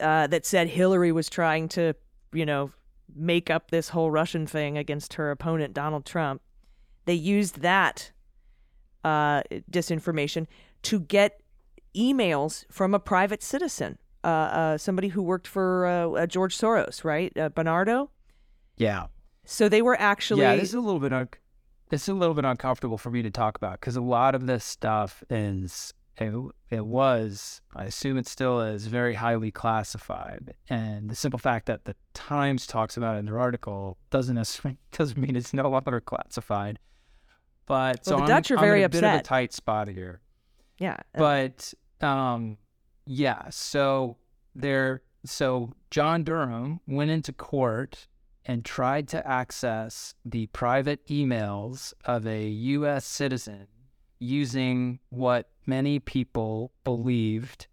uh, that said Hillary was trying to, you know, make up this whole Russian thing against her opponent, Donald Trump. They used that uh, disinformation to get emails from a private citizen, uh, uh somebody who worked for uh, uh, George Soros, right? Benardo? Yeah. So they were actually. Yeah, this is a little bit. Un- this is a little bit uncomfortable for me to talk about because a lot of this stuff is it, it was, I assume it still is, very highly classified. And the simple fact that the Times talks about it in their article doesn't necessarily doesn't mean it's no longer classified. But well, so the Dutch I'm, are very I'm in a upset. bit of a tight spot here. Yeah. But um, yeah, so there so John Durham went into court and tried to access the private emails of a US citizen using what many people believed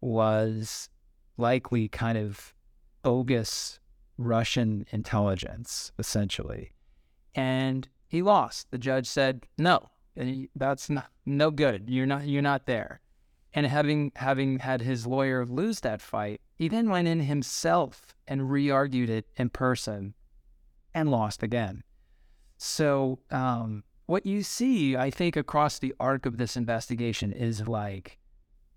was likely kind of bogus Russian intelligence, essentially. And he lost. The judge said, "No, that's not no good. You're not you're not there." And having having had his lawyer lose that fight, he then went in himself and re-argued it in person, and lost again. So um, what you see, I think, across the arc of this investigation is like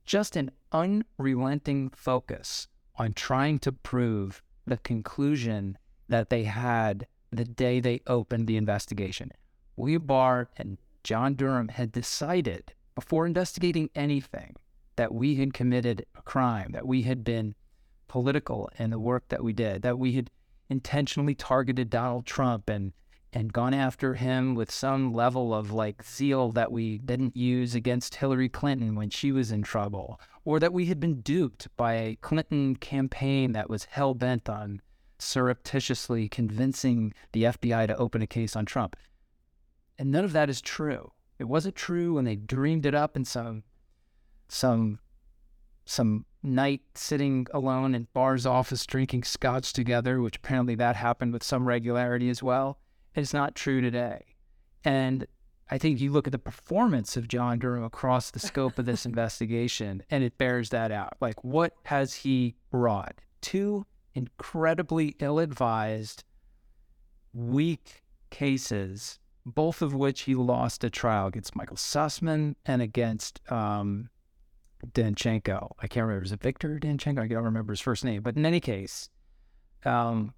just an unrelenting focus on trying to prove the conclusion that they had the day they opened the investigation. William Barr and John Durham had decided before investigating anything that we had committed a crime, that we had been political in the work that we did, that we had intentionally targeted Donald Trump and and gone after him with some level of like zeal that we didn't use against Hillary Clinton when she was in trouble, or that we had been duped by a Clinton campaign that was hell bent on surreptitiously convincing the FBI to open a case on Trump. And none of that is true. It wasn't true when they dreamed it up in some some some night sitting alone in Barr's office drinking scotch together, which apparently that happened with some regularity as well is not true today. And I think you look at the performance of John Durham across the scope of this investigation, and it bears that out. Like, what has he brought? Two incredibly ill advised, weak cases, both of which he lost at trial against Michael Sussmann and against um, Danchenko. I can't remember. Is it Victor Danchenko? I don't remember his first name. But in any case, um,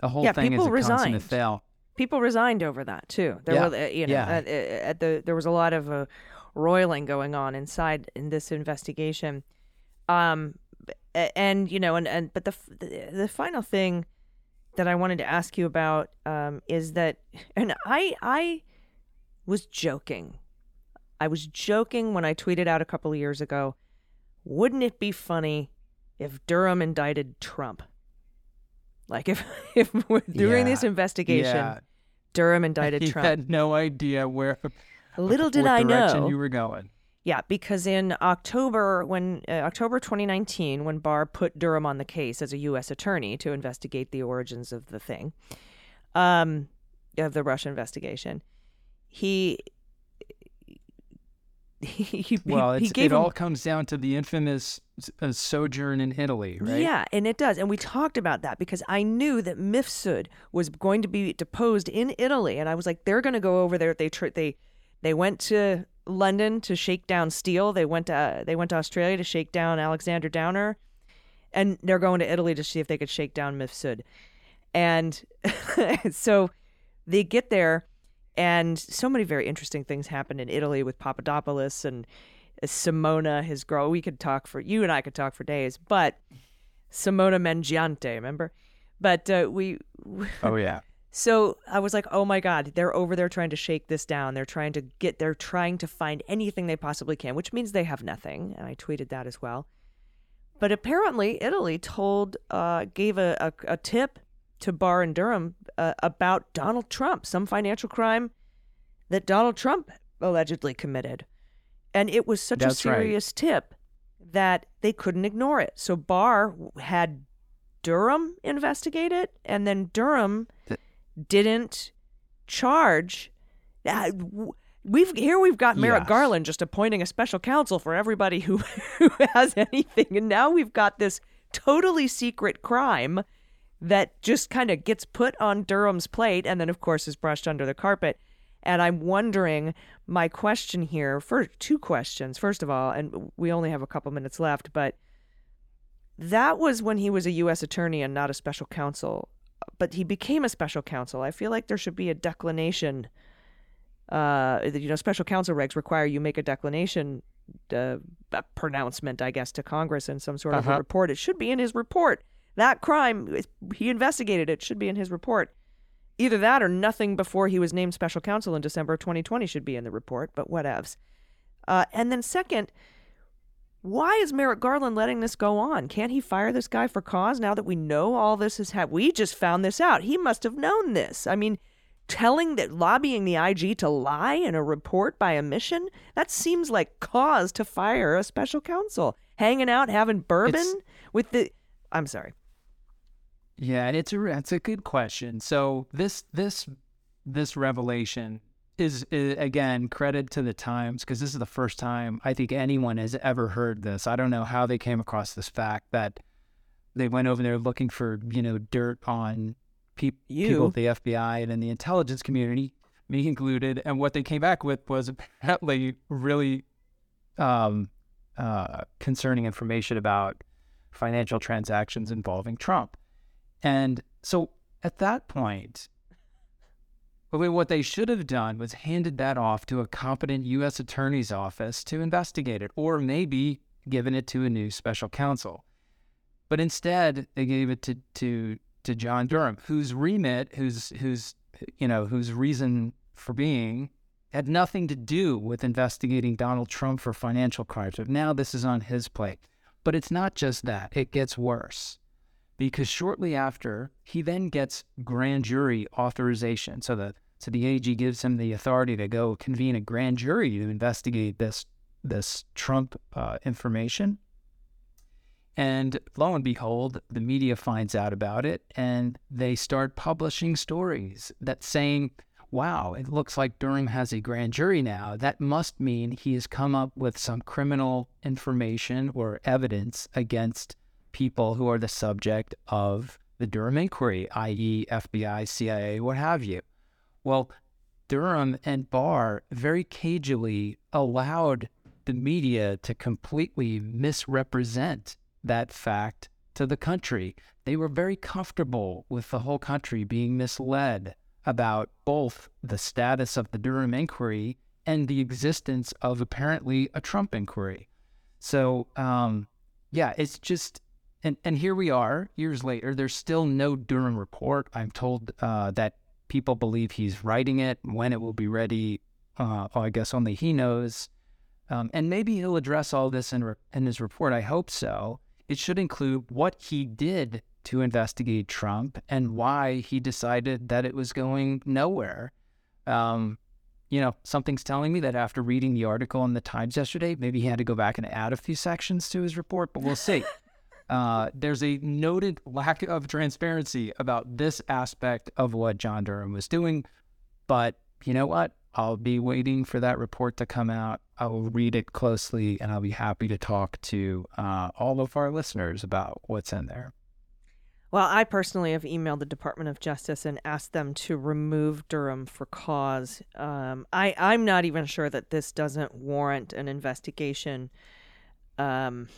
the whole Yeah, thing is people a consummate resigned. fail. People resigned over that too. There Yeah, were, uh, you know, yeah. at, at the there was a lot of uh, roiling going on inside in this investigation. Um, and you know, and and but the the, final thing that I wanted to ask you about um, is that, and I I was joking. I was joking when I tweeted out a couple of years ago. Wouldn't it be funny if Durham indicted Trump? Like if if we're doing this investigation, Yeah, Durham indicted he Trump. had no idea where. Little did I know. you were going. Yeah, because in October, when uh, October 2019, when Barr put Durham on the case as a U.S. attorney to investigate the origins of the thing, um, of the Russia investigation, he he, Well, he it him all comes down to the infamous uh, sojourn in Italy, right? Yeah, and it does. And we talked about that because I knew that Mifsud was going to be deposed in Italy, and I was like, they're going to go over there. They tr- they they went to London to shake down Steele. They went to they went to Australia to shake down Alexander Downer, and they're going to Italy to see if they could shake down Mifsud. And so they get there, and so many very interesting things happened in Italy with Papadopoulos and uh, Simona, his girl. We could talk for you and I could talk for days, but Simona Mangiante, remember? But uh, we, Oh yeah. so I was like, oh my God, they're over there trying to shake this down. They're trying to get, they're trying to find anything they possibly can, which means they have nothing. And I tweeted that as well. But apparently, Italy told, uh, gave a, a, a tip to Barr and Durham uh, about Donald Trump, some financial crime that Donald Trump allegedly committed. And it was such That's a right. serious tip that they couldn't ignore it. So Barr had Durham investigate it, and then Durham Th- didn't charge. Uh, We've here we've got Merrick Yes. Garland just appointing a special counsel for everybody who who has anything, and now we've got this totally secret crime that just kind of gets put on Durham's plate, and then of course is brushed under the carpet. And I'm wondering, my question here for two questions. First of all, and we only have a couple minutes left, but that was when he was a U.S. attorney and not a special counsel. But he became a special counsel. I feel like there should be a declination. Uh, you know, special counsel regs require you make a declination uh, a pronouncement, I guess, to Congress in some sort of a Uh-huh. report. It should be in his report. That crime, he investigated it, should be in his report. Either that or nothing before he was named special counsel in December of 2020 should be in the report, but whatevs. Uh, and then, second, why is Merrick Garland letting this go on? Can't he fire this guy for cause now that we know all this has happened? We just found this out. He must have known this. I mean, telling that lobbying the IG to lie in a report by omission, that seems like cause to fire a special counsel. Hanging out, having bourbon It's- with the. I'm sorry. Yeah, and it's a it's a good question. So this this this revelation is, is again credit to the Times because this is the first time I think anyone has ever heard this. I don't know how they came across this fact that they went over there looking for you know dirt on You. people at the FBI and in the intelligence community, me included, and what they came back with was apparently really um, uh, concerning information about financial transactions involving Trump. And so at that point, what they should have done was handed that off to a competent U.S. attorney's office to investigate it, or maybe given it to a new special counsel. But instead, they gave it to to to John Durham, whose remit, whose whose you know, whose reason for being had nothing to do with investigating Donald Trump for financial crimes. But now this is on his plate. But it's not just that; it gets worse because shortly after he then gets grand jury authorization. So the so the AG gives him the authority to go convene a grand jury to investigate this this Trump uh, information. And lo and behold, the media finds out about it and they start publishing stories that saying, wow, it looks like Durham has a grand jury now. That must mean he has come up with some criminal information or evidence against people who are the subject of the Durham inquiry, i.e., FBI, CIA, what have you. Well, Durham and Barr very cagily allowed the media to completely misrepresent that fact to the country. They were very comfortable with the whole country being misled about both the status of the Durham inquiry and the existence of apparently a Trump inquiry. So, um, yeah, it's just, and, and here we are years later. There's still no Durham report. I'm told uh, that people believe he's writing it. When it will be ready, uh, I guess only he knows. Um, and maybe he'll address all this in, re- in his report. I hope so. It should include what he did to investigate Trump and why he decided that it was going nowhere. Um, you know, something's telling me that after reading the article in the Times yesterday, maybe he had to go back and add a few sections to his report, but we'll see. Uh, there's a noted lack of transparency about this aspect of what John Durham was doing. But you know what? I'll be waiting for that report to come out. I will read it closely and I'll be happy to talk to uh, all of our listeners about what's in there. Well, I personally have emailed the Department of Justice and asked them to remove Durham for cause. Um, I, I'm not even sure that this doesn't warrant an investigation. Um,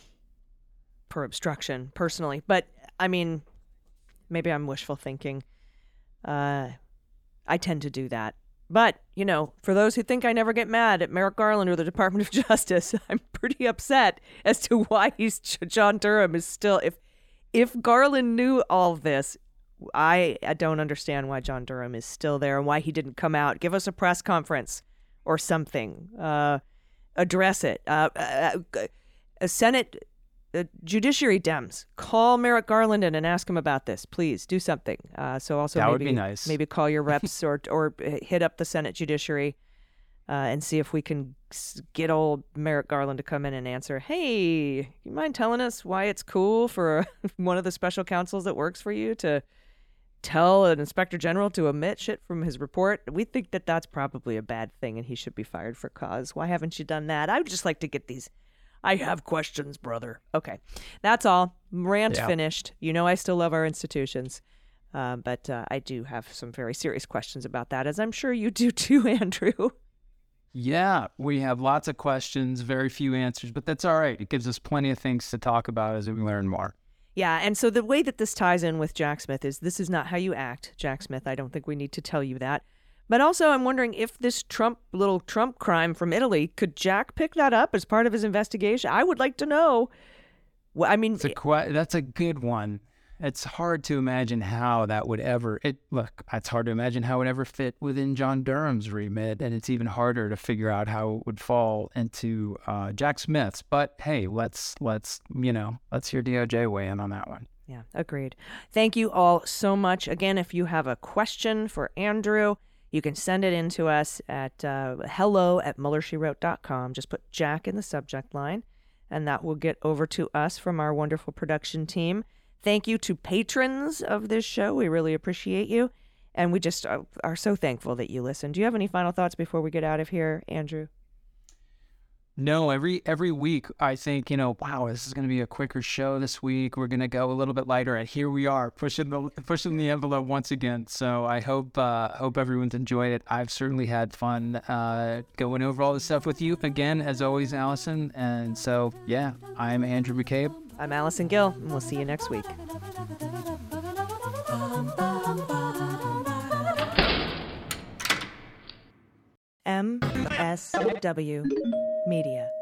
for obstruction personally, but I mean, maybe I'm wishful thinking. Uh, I tend to do that. But, you know, for those who think I never get mad at Merrick Garland or the Department of Justice, I'm pretty upset as to why he's John Durham is still if if Garland knew all this, I, I don't understand why John Durham is still there and why he didn't come out, give us a press conference or something, uh, address it. Uh, uh, uh a Senate the judiciary Dems call Merrick Garland in and ask him about this. Please do something. Uh, so also that maybe, would be nice. Maybe call your reps or or hit up the Senate Judiciary uh, and see if we can get old Merrick Garland to come in and answer. Hey, you mind telling us why it's cool for one of the special counsels that works for you to tell an inspector general to omit shit from his report? We think that that's probably a bad thing and he should be fired for cause. Why haven't you done that? I would just like to get these I have questions, brother. Okay. That's all. Rant yeah. finished. You know, I still love our institutions. Um, but uh, I do have some very serious questions about that, as I'm sure you do too, Andrew. Yeah, we have lots of questions, very few answers, but that's all right. It gives us plenty of things to talk about as we learn more. Yeah, and so the way that this ties in with Jack Smith is this is not how you act, Jack Smith. I don't think we need to tell you that. But also, I'm wondering if this Trump little Trump crime from Italy could Jack pick that up as part of his investigation? I would like to know. Well, I mean, a que- that's a good one. It's hard to imagine how that would ever. It look, it's hard to imagine how it would ever fit within John Durham's remit, and it's even harder to figure out how it would fall into uh, Jack Smith's. But hey, let's let's you know let's hear DOJ weigh in on that one. Yeah, agreed. Thank you all so much. Again, if you have a question for Andrew you can send it in to us at uh, hello at MuellerSheWrote.com. Just put Jack in the subject line, and that will get over to us from our wonderful production team. Thank you to patrons of this show. We really appreciate you. And we just are, are so thankful that you listen. Do you have any final thoughts before we get out of here, Andrew? No, every every week I think you know, wow, this is going to be a quicker show this week. We're going to go a little bit lighter, and here we are pushing the pushing the envelope once again. So I hope uh, hope everyone's enjoyed it. I've certainly had fun uh, going over all this stuff with you again, as always, Allison. And so yeah, I'm Andrew McCabe. I'm Allison Gill, and we'll see you next week. MSW Media.